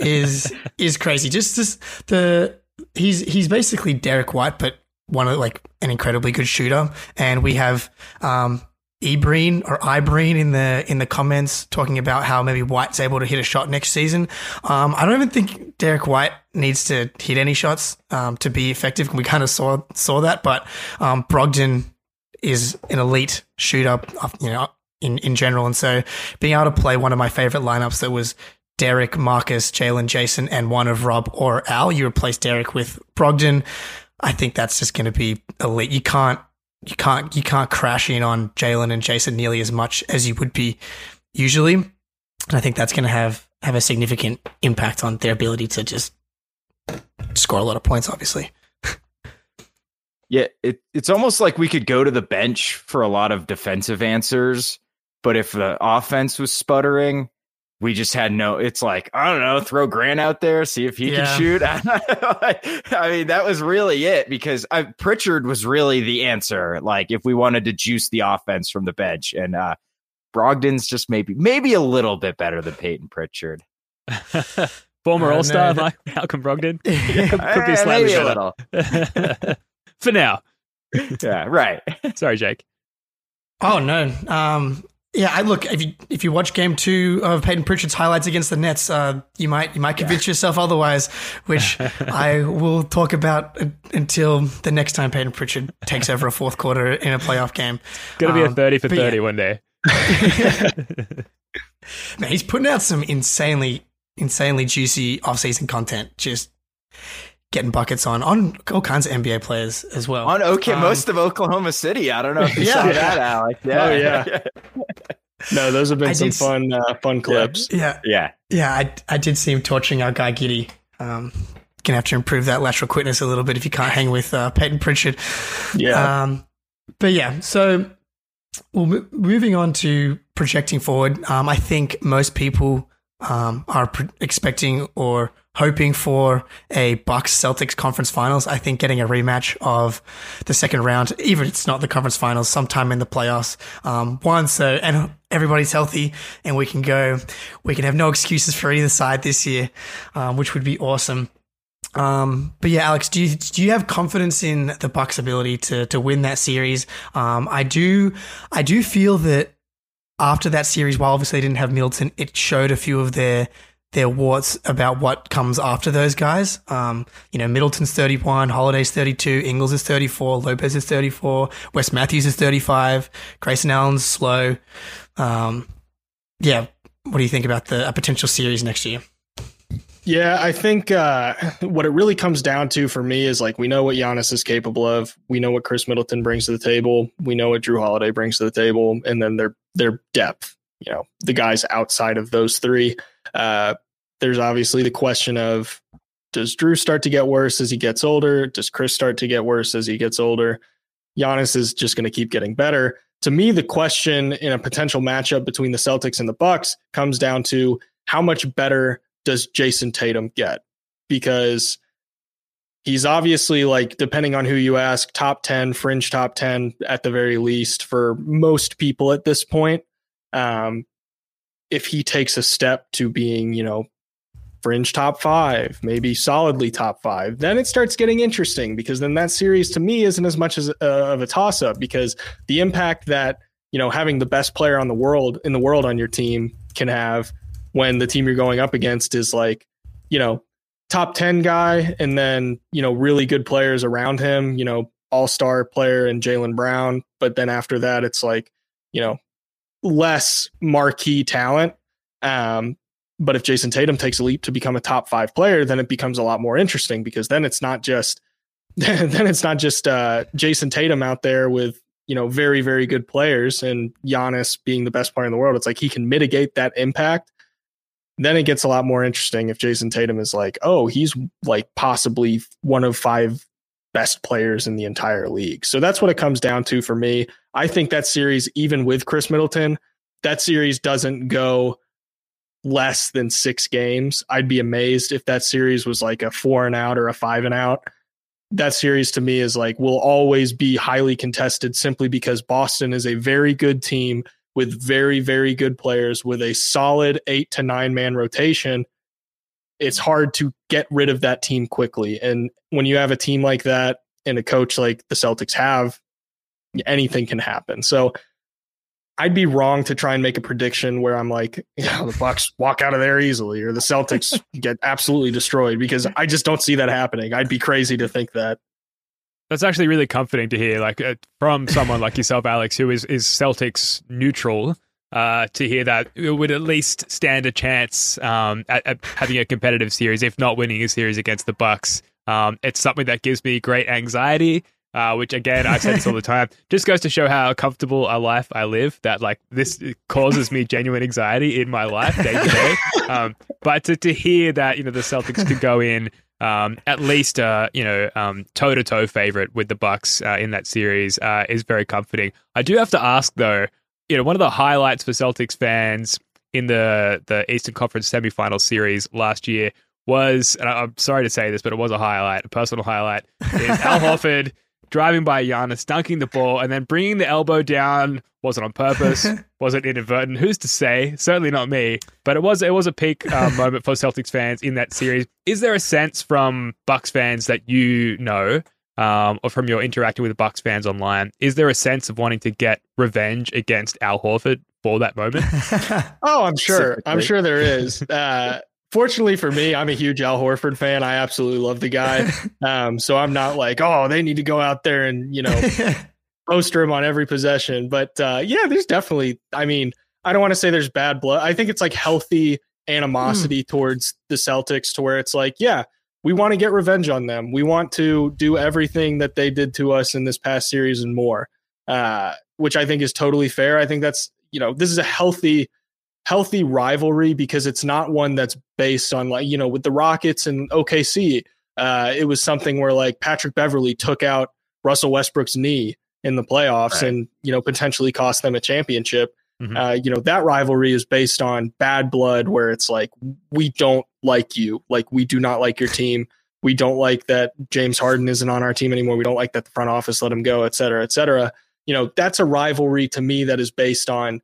is is crazy. Just just the he's he's basically Derrick White, but one of like an incredibly good shooter, and we have um Ebreen or Ibreen in the in the comments talking about how maybe White's able to hit a shot next season. Um, I don't even think Derrick White needs to hit any shots um, to be effective. We kind of saw saw that, but um, Brogdon is an elite shooter. You know, in, in general. And so being able to play one of my favorite lineups that was Derrick, Marcus, Jaylen, Jayson, and one of Rob or Al, you replace Derrick with Brogdon. I think that's just going to be elite. You can't, you can't, you can't crash in on Jaylen and Jayson nearly as much as you would be usually. And I think that's going to have have a significant impact on their ability to just score a lot of points. Obviously. Yeah, it, it's almost like we could go to the bench for a lot of defensive answers, but if the offense was sputtering, we just had no. It's like I don't know, throw Grant out there, see if he yeah. can shoot. I mean, that was really it because I, Pritchard was really the answer. Like if we wanted to juice the offense from the bench, and uh, Brogdon's just maybe maybe a little bit better than Payton Pritchard. Former uh, All Star no, Malcolm Brogdon yeah, could, could be slightly a little for now. yeah, right. Sorry, Jake. Oh no. Um, yeah, I look if you if you watch game two of Payton Pritchard's highlights against the Nets, uh, you might you might convince yeah. yourself otherwise, which I will talk about until the next time Payton Pritchard takes over a fourth quarter in a playoff game. It's Going to be um, a thirty for thirty yeah. one day. Man, he's putting out some insanely insanely juicy off-season content. Just getting buckets on on all kinds of NBA players as well. On okay, um, most of Oklahoma City. I don't know if you yeah. saw that, Alex. Yeah, oh, yeah. no, those have been I some did, fun uh, fun clips. Yeah, yeah, yeah. I I did see him torching our guy Giddey. Um, gonna have to improve that lateral quickness a little bit if you can't hang with uh, Payton Pritchard. Yeah. Um, but yeah, so well, moving on to projecting forward, um, I think most people um, are pre- expecting or hoping for a Bucks Celtics conference finals. I think getting a rematch of the second round, even if it's not the conference finals, sometime in the playoffs. Um, one, so and everybody's healthy and we can go. We can have no excuses for either side this year, um, which would be awesome. Um, but yeah, Alex, do you do you have confidence in the Bucks' ability to to win that series? Um, I do. I do feel that after that series, while obviously they didn't have Middleton, it showed a few of their their warts about what comes after those guys. Um, you know, Middleton's 31, Holiday's 32, Ingles is 34, Lopez is 34, Wes Matthews is 35, Grayson Allen's slow. Um, yeah, what do you think about the a potential series next year? Yeah, I think uh, what it really comes down to for me is like we know what Giannis is capable of. We know what Khris Middleton brings to the table. We know what Jrue Holiday brings to the table, and then their their depth. You know, the guys outside of those three. Uh, there's obviously the question of does Jrue start to get worse as he gets older? Does Khris start to get worse as he gets older? Giannis is just going to keep getting better. To me, the question in a potential matchup between the Celtics and the Bucks comes down to how much better does Jayson Tatum get? Because he's obviously like depending on who you ask, top 10, fringe top 10 at the very least for most people at this point. Um, if he takes a step to being, you know, fringe top five, maybe solidly top five, then it starts getting interesting because then that series to me isn't as much as uh, of a toss up because the impact that you know having the best player on the world in the world on your team can have when the team you're going up against is like you know top 10 guy and then you know really good players around him you know all-star player and Jaylen Brown. But then after that it's like you know less marquee talent um, but if Jayson Tatum takes a leap to become a top five player, then it becomes a lot more interesting because then it's not just then it's not just uh, Jayson Tatum out there with you know very very good players and Giannis being the best player in the world. It's like he can mitigate that impact. Then it gets a lot more interesting if Jayson Tatum is like, oh, he's like possibly one of five best players in the entire league. So that's what it comes down to for me. I think that series, even with Khris Middleton, that series doesn't go less than six games. I'd be amazed if that series was like a four and out or a five and out. That series to me is like will always be highly contested simply because Boston is a very good team with very, very good players with a solid eight to nine man rotation. It's hard to get rid of that team quickly. And when you have a team like that and a coach like the Celtics have, anything can happen. So I'd be wrong to try and make a prediction where I'm like, you know, the Bucks walk out of there easily or the Celtics get absolutely destroyed because I just don't see that happening. I'd be crazy to think that. That's actually really comforting to hear, like uh, from someone like yourself, Alex, who is is Celtics neutral. Uh, to hear that it would at least stand a chance um, at, at, having a competitive series, if not winning a series against the Bucks. Um, it's something that gives me great anxiety. Uh, which again, I say this all the time, just goes to show how comfortable a life I live. That like this causes me genuine anxiety in my life day to day. Um, but to, to hear that you know the Celtics could go in um, at least uh, you know toe to toe favorite with the Bucks uh, in that series uh, is very comforting. I do have to ask though, you know, one of the highlights for Celtics fans in the the Eastern Conference semifinal series last year was, and I'm sorry to say this, but it was a highlight, a personal highlight, is Al Horford driving by Giannis, dunking the ball, and then bringing the elbow down. Was it on purpose? was it inadvertent? Who's to say? Certainly not me. But it was it was a peak uh, moment for Celtics fans in that series. Is there a sense from Bucks fans that you know, um, or from your interacting with Bucks fans online, is there a sense of wanting to get revenge against Al Horford for that moment? oh, I'm sure. I'm sure there is. Uh, fortunately for me, I'm a huge Al Horford fan. I absolutely love the guy. Um, so I'm not like, oh, they need to go out there and, you know, poster him on every possession. But uh, yeah, there's definitely, I mean, I don't want to say there's bad blood. I think it's like healthy animosity mm. towards the Celtics to where it's like, yeah, we want to get revenge on them. We want to do everything that they did to us in this past series and more, uh, which I think is totally fair. I think that's, you know, this is a healthy healthy rivalry because it's not one that's based on like you know with the Rockets and OKC. Uh, it was something where like Patrick Beverley took out Russell Westbrook's knee in the playoffs right. and you know potentially cost them a championship. Mm-hmm. Uh, you know that rivalry is based on bad blood, where it's like we don't like you, like we do not like your team. We don't like that James Harden isn't on our team anymore. We don't like that the front office let him go, et cetera, et cetera. You know that's a rivalry to me that is based on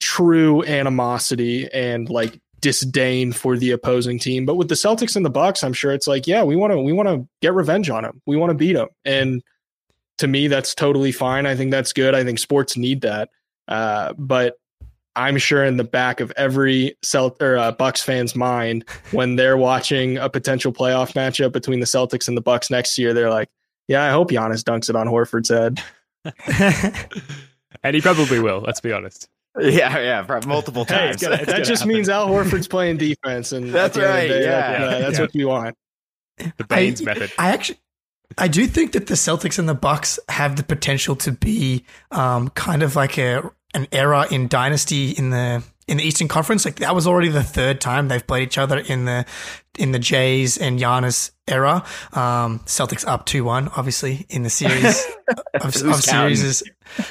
true animosity and like disdain for the opposing team. But with the Celtics and the Bucks, I'm sure it's like, yeah, we want to we want to get revenge on them. We want to beat them. And to me, that's totally fine. I think that's good. I think sports need that. Uh, but I'm sure in the back of every Celt or uh, Bucks fan's mind when they're watching a potential playoff matchup between the Celtics and the Bucks next year, they're like, "Yeah, I hope Giannis dunks it on Horford's head." and he probably will. Let's be honest. Yeah, yeah, multiple times. Hey, gonna, that just happen. means Al Horford's playing defense, and that's right. Day, yeah, that, uh, that's yeah. what we want. The Baines I, method. I actually, I do think that the Celtics and the Bucks have the potential to be um, kind of like a an era in dynasty in the in the Eastern Conference. Like that was already the third time they've played each other in the in the Jays and Giannis era. Um, Celtics up two one, obviously in the series of, of series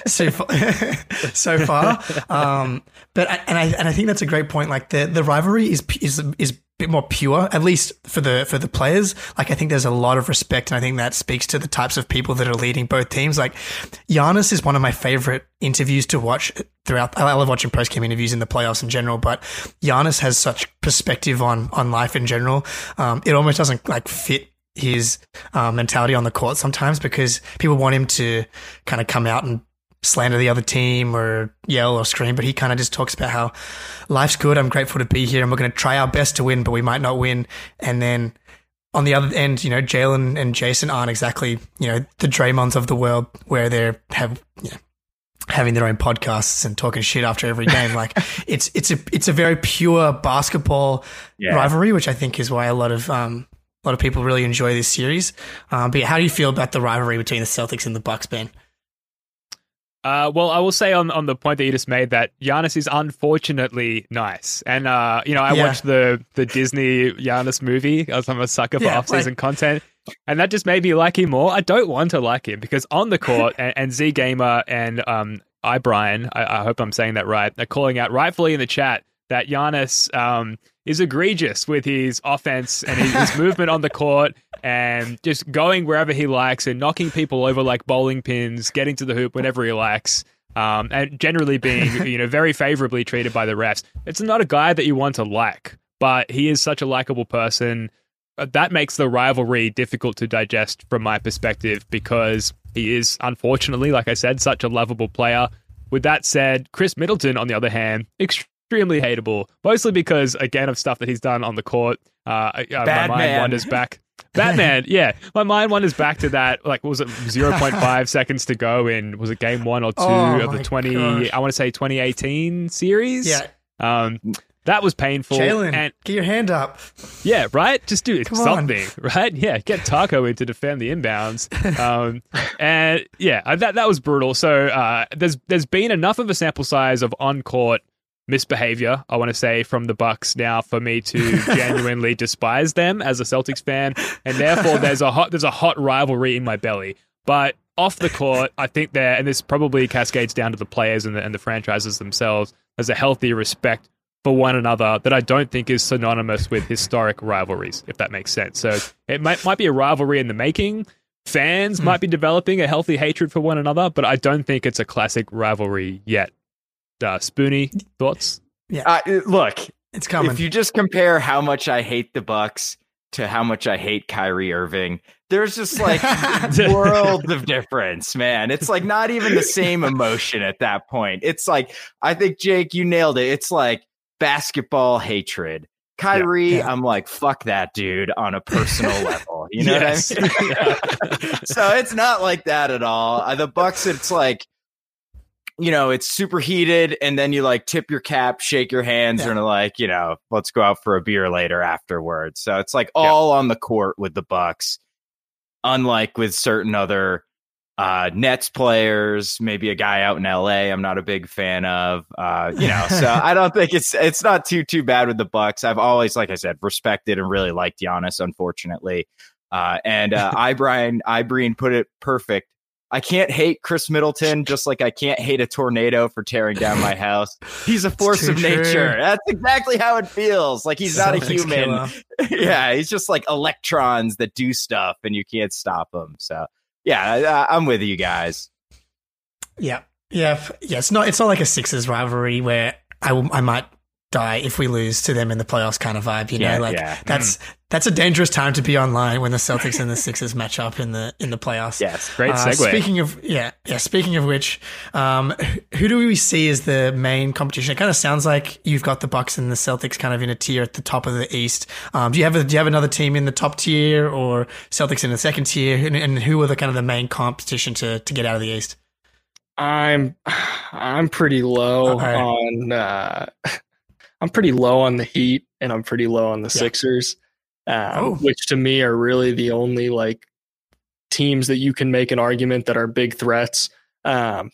so far. so far, um, but and I and I think that's a great point. Like the the rivalry is is is bit more pure, at least for the for the players. Like I think there's a lot of respect, and I think that speaks to the types of people that are leading both teams. Like Giannis is one of my favorite interviews to watch throughout. I love watching post game interviews in the playoffs in general, but Giannis has such perspective on on life in general. Um, it almost doesn't like fit his uh, mentality on the court sometimes because people want him to kind of come out and slander the other team or yell or scream, but he kind of just talks about how life's good. I'm grateful to be here and we're going to try our best to win, but we might not win. And then on the other end, you know, Jaylen and Jayson aren't exactly, you know, the Draymonds of the world where they're have, you know, having their own podcasts and talking shit after every game. Like it's, it's a, it's a very pure basketball yeah. rivalry, which I think is why a lot of, um, a lot of people really enjoy this series. Um, but how do you feel about the rivalry between the Celtics and the Bucks, Ben? Uh, well, I will say on, on the point that you just made that Giannis is unfortunately nice, and uh, you know I yeah. watched the the Disney Giannis movie. I'm a sucker for yeah, off season like- content, and that just made me like him more. I don't want to like him because on the court, and, and Z Gamer and um, I Brian, I, I hope I'm saying that right. They're calling out rightfully in the chat that Giannis um, is egregious with his offense and his, his movement on the court and just going wherever he likes and knocking people over like bowling pins, getting to the hoop whenever he likes. Um, and generally being, you know, very favorably treated by the refs. It's not a guy that you want to like, but he is such a likable person. Uh, that makes the rivalry difficult to digest from my perspective because he is, unfortunately, like I said, such a lovable player. With that said, Khris Middleton, on the other hand, extremely extremely hateable, mostly because again of stuff that he's done on the court. Uh, uh my mind wanders back. Batman, yeah. My mind wanders back to that. Like, what was it 0.5 seconds to go in? Was it game one or two Oh of the 20? gosh. I want to say 2018 series. Yeah. Um, that was painful. Jaylen, And get your hand up. yeah, right. Just do Come on. something, right? Yeah, get Tacko in to defend the inbounds. Um, and yeah, that that was brutal. So uh, there's there's been enough of a sample size of on court misbehavior. I want to say from the Bucks now for me to genuinely despise them as a Celtics fan, and therefore there's a hot there's a hot rivalry in my belly. But off the court, I think there, and this probably cascades down to the players and the, and the franchises themselves. There's a healthy respect for one another that I don't think is synonymous with historic rivalries, if that makes sense. So it might might be a rivalry in the making. Fans hmm. might be developing a healthy hatred for one another, but I don't think it's a classic rivalry yet. Uh, Spoonie, thoughts? Uh, look, It's coming. if you just compare how much I hate the Bucks to how much I hate Kyrie Irving, there's just like world of difference, man. It's like not even the same emotion at that point. It's like I think Jake, you nailed it. It's like basketball hatred. Kyrie, Yeah. I'm like, fuck that dude on a personal level. You know Yes. what I mean? so it's not like that at all. Uh, The Bucks, it's like, you know, it's super heated, and then you like tip your cap, shake your hands, Yeah. and like, you know, let's go out for a beer later afterwards. So it's like all on the court with the Bucks, unlike with certain other uh Nets players, maybe a guy out in LA I'm not a big fan of. Uh, you know, so I don't think it's it's not too too bad with the Bucks. I've always, like I said, respected and really liked Giannis, unfortunately. Uh and uh I Brian Ibreen put it perfect. I can't hate Khris Middleton just like I can't hate a tornado for tearing down my house. He's a force of nature. true. That's exactly how it feels. Like he's not a human yeah, he's just like electrons that do stuff and you can't stop them. So, yeah, I, I'm with you guys. Yeah, yeah, yeah. It's not. It's not like a Sixers rivalry where I I might die if we lose to them in the playoffs kind of vibe. You know, Yeah, like yeah. that's that's a dangerous time to be online when the Celtics and the Sixers match up in the in the playoffs. Yes. Great Uh, segue. speaking of yeah, yeah. Speaking of which, um, who do we see as the main competition? It kind of sounds like you've got the Bucks and the Celtics kind of in a tier at the top of the East. Um, do you have a, do you have another team in the top tier or Celtics in the second tier? And, and who are the kind of the main competition to to get out of the East? I'm I'm pretty low Okay. on uh I'm pretty low on the Heat and I'm pretty low on the Sixers. Um, Oh. which to me are really the only like teams that you can make an argument that are big threats. Um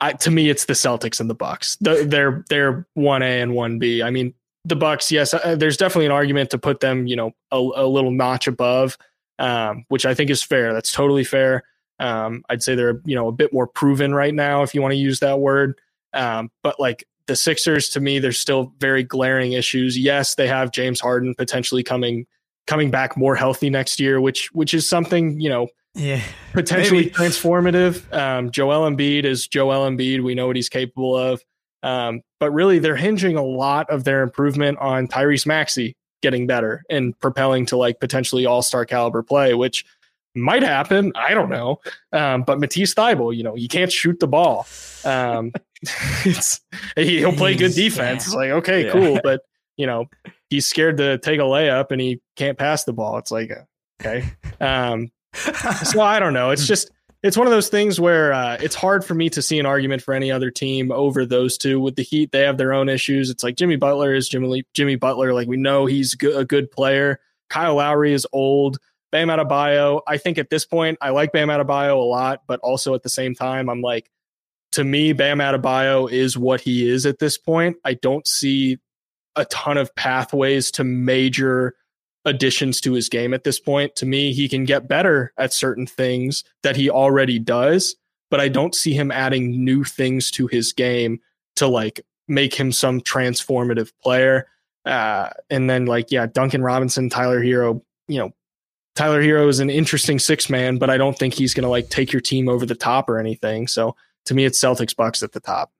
I, to me it's the Celtics and the Bucks. The, they're they're 1A and 1B. I mean, the Bucks, yes, uh, there's definitely an argument to put them, you know, a, a little notch above, um, which I think is fair. That's totally fair. Um, I'd say they're you know a bit more proven right now, if you want to use that word. Um, but like the Sixers, to me, there's still very glaring issues. Yes, they have James Harden potentially coming coming back more healthy next year, which which is something you know Yeah, potentially Maybe. transformative. Um, Joel Embiid is Joel Embiid. We know what he's capable of. Um, but really, they're hinging a lot of their improvement on Tyrese Maxey getting better and propelling to like potentially all star caliber play, which might happen. I don't know. Um, but Matisse Thybulle, you know, you can't shoot the ball. Um, he'll play good defense. It's like okay, Yeah. cool, but you know, he's scared to take a layup and he can't pass the ball. It's like okay. Um, so I don't know. It's just it's one of those things where uh, it's hard for me to see an argument for any other team over those two. With the Heat, they have their own issues. It's like Jimmy Butler is Jimmy Jimmy Butler. Like we know he's go- a good player. Kyle Lowry is old. Bam Adebayo. I think at this point, I like Bam Adebayo a lot, but also at the same time, I'm like, to me, Bam Adebayo is what he is at this point. I don't see a ton of pathways to major additions to his game at this point. To me, he can get better at certain things that he already does, but I don't see him adding new things to his game to like make him some transformative player. Uh, and then like, yeah, Duncan Robinson, Tyler Herro, you know, Tyler Herro is an interesting six man, but I don't think he's going to like take your team over the top or anything. So to me, it's Celtics Bucks at the top.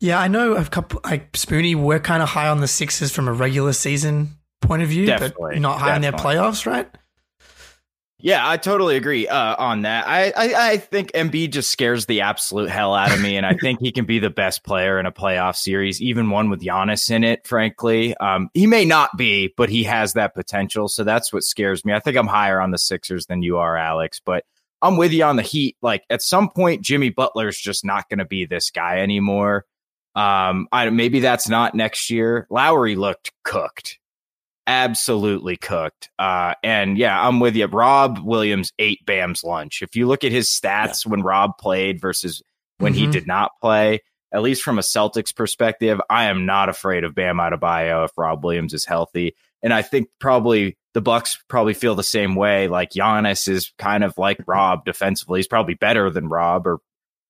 Yeah, I know a couple like Spoonie. We're kind of high on the Sixers from a regular season point of view, Definitely, but not high on their playoffs, right? Yeah, I totally agree uh, on that. I, I, I think Embiid just scares the absolute hell out of me, and I think he can be the best player in a playoff series, even one with Giannis in it. Frankly, um, he may not be, but he has that potential. So that's what scares me. I think I'm higher on the Sixers than you are, Alex. But I'm with you on the Heat. Like at some point, Jimmy Butler's just not going to be this guy anymore. Um, I maybe that's not next year. Lowry looked cooked absolutely cooked. Uh, and yeah, I'm with you. Rob Williams ate Bam's lunch. If you look at his stats yeah. when Rob played versus when mm-hmm. he did not play, at least from a Celtics perspective, I am not afraid of Bam Adebayo if Rob Williams is healthy. And I think probably the Bucks probably feel the same way. Like Giannis is kind of like Rob defensively. He's probably better than Rob, or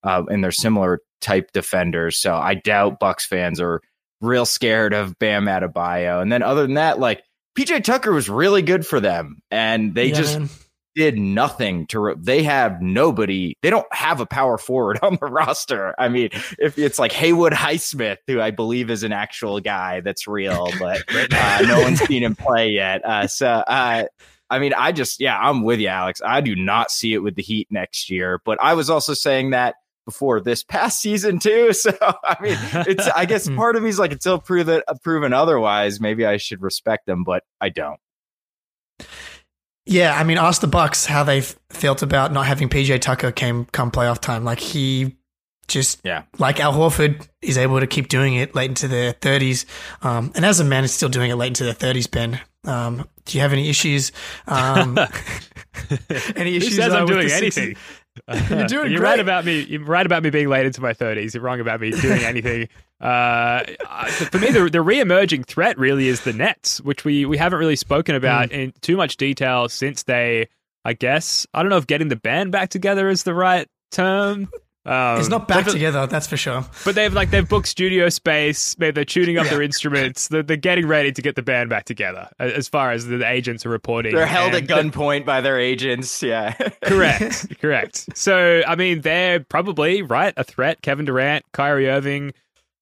uh, and they're similar type defenders. So I doubt Bucks fans are real scared of Bam Adebayo. And then other than that, like PJ Tucker was really good for them, and they yeah, just man. Did nothing to. Re- they have nobody. They don't have a power forward on the roster. I mean, if it's like Haywood Highsmith, who I believe is an actual guy that's real, but uh, no one's seen him play yet. Uh, so. Uh, I mean, I just, yeah, I'm with you, Alex. I do not see it with the Heat next year. But I was also saying that before this past season too. So I mean, it's I guess part of me is like until proven proven otherwise, maybe I should respect them, but I don't. Yeah, I mean, ask the Bucks how they felt about not having PJ Tucker came come playoff time. Like he just yeah, like Al Horford is able to keep doing it late into their thirties, um, and as a man, is still doing it late into their thirties. Ben, um, do you have any issues? Um, any issues? Who says I'm doing anything? You're doing You're great. right about me. You're right about me being late into my 30s. You're wrong about me doing anything. Uh, for me, the, the re-emerging threat really is the Nets, which we, we haven't really spoken about mm. in too much detail since they, I guess, I don't know if getting the band back together is the right term. Um, it's not back together, that's for sure. But they've like they've booked studio space. Maybe they're tuning up yeah. their instruments. They're, they're, getting ready to get the band back together. As far as the agents are reporting, they're held and at gunpoint by their agents. Yeah, correct, correct. So I mean, they're probably right a threat. Kevin Durant, Kyrie Irving,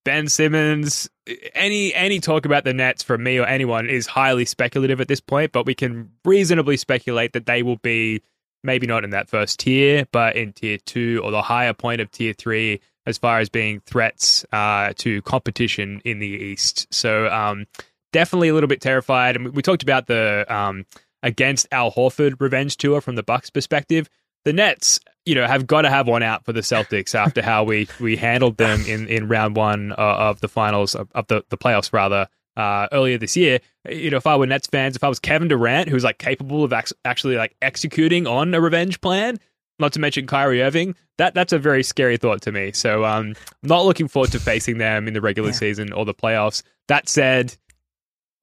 Ben Simmons. Any any talk about the Nets from me or anyone is highly speculative at this point. But we can reasonably speculate that they will be maybe not in that first tier, but in tier two or the higher point of tier three as far as being threats uh, to competition in the East. So um, definitely a little bit terrified. And we talked about the um, against Al Horford revenge tour from the Bucks perspective. The Nets, you know, have got to have one out for the Celtics after how we we handled them in, in round one uh, of the finals of, of the the playoffs rather uh, earlier this year. You know, if I were Nets fans, if I was Kevin Durant, who's like capable of ac- actually like executing on a revenge plan, not to mention Kyrie Irving, that that's a very scary thought to me. So, um, not looking forward to facing them in the regular yeah. season or the playoffs. That said,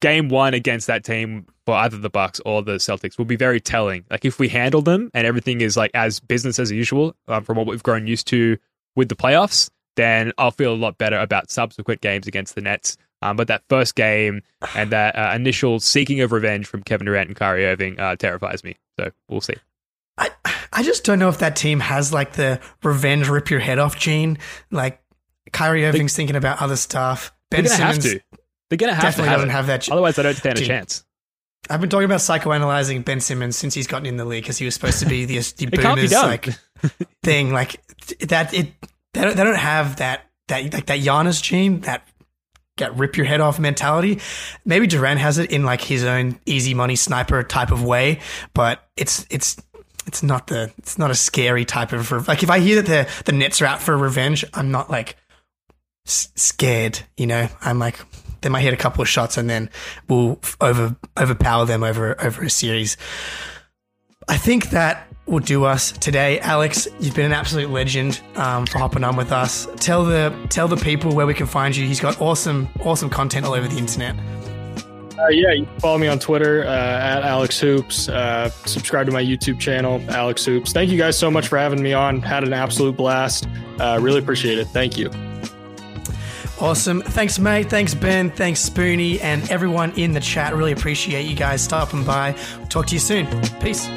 game one against that team for either the Bucks or the Celtics will be very telling. Like if we handle them and everything is like as business as usual um, from what we've grown used to with the playoffs, then I'll feel a lot better about subsequent games against the Nets. Um, but that first game and that uh, initial seeking of revenge from Kevin Durant and Kyrie Irving uh, terrifies me. So we'll see. I I just don't know if that team has like the revenge rip your head off gene. Like Kyrie Irving's they, thinking about other stuff. Ben they're gonna have to. Have definitely to have doesn't have that. Otherwise, they don't stand gene. a chance. I've been talking about psychoanalyzing Ben Simmons since he's gotten in the league because he was supposed to be the, the boomers like thing. Like that, it they don't, they don't have that that like that Giannis gene that get rip your head off mentality. Maybe Durant has it in like his own easy money sniper type of way, but it's it's it's not the it's not a scary type of like if I hear that the the Nets are out for revenge, I'm not like s- scared. You know, I'm like they might hit a couple of shots and then we'll over overpower them over over a series. I think that will do us today. Alex, you've been an absolute legend um, for hopping on with us. Tell the tell the people where we can find you. He's got awesome awesome content all over the internet. Uh, yeah, you can follow me on Twitter uh, at Alex Hoops. Uh, subscribe to my YouTube channel, Alex Hoops. Thank you guys so much for having me on. Had an absolute blast. Uh, really appreciate it. Thank you. Awesome. Thanks, mate. Thanks, Ben. Thanks, Spoonie, and everyone in the chat. Really appreciate you guys stopping by. Talk to you soon. Peace.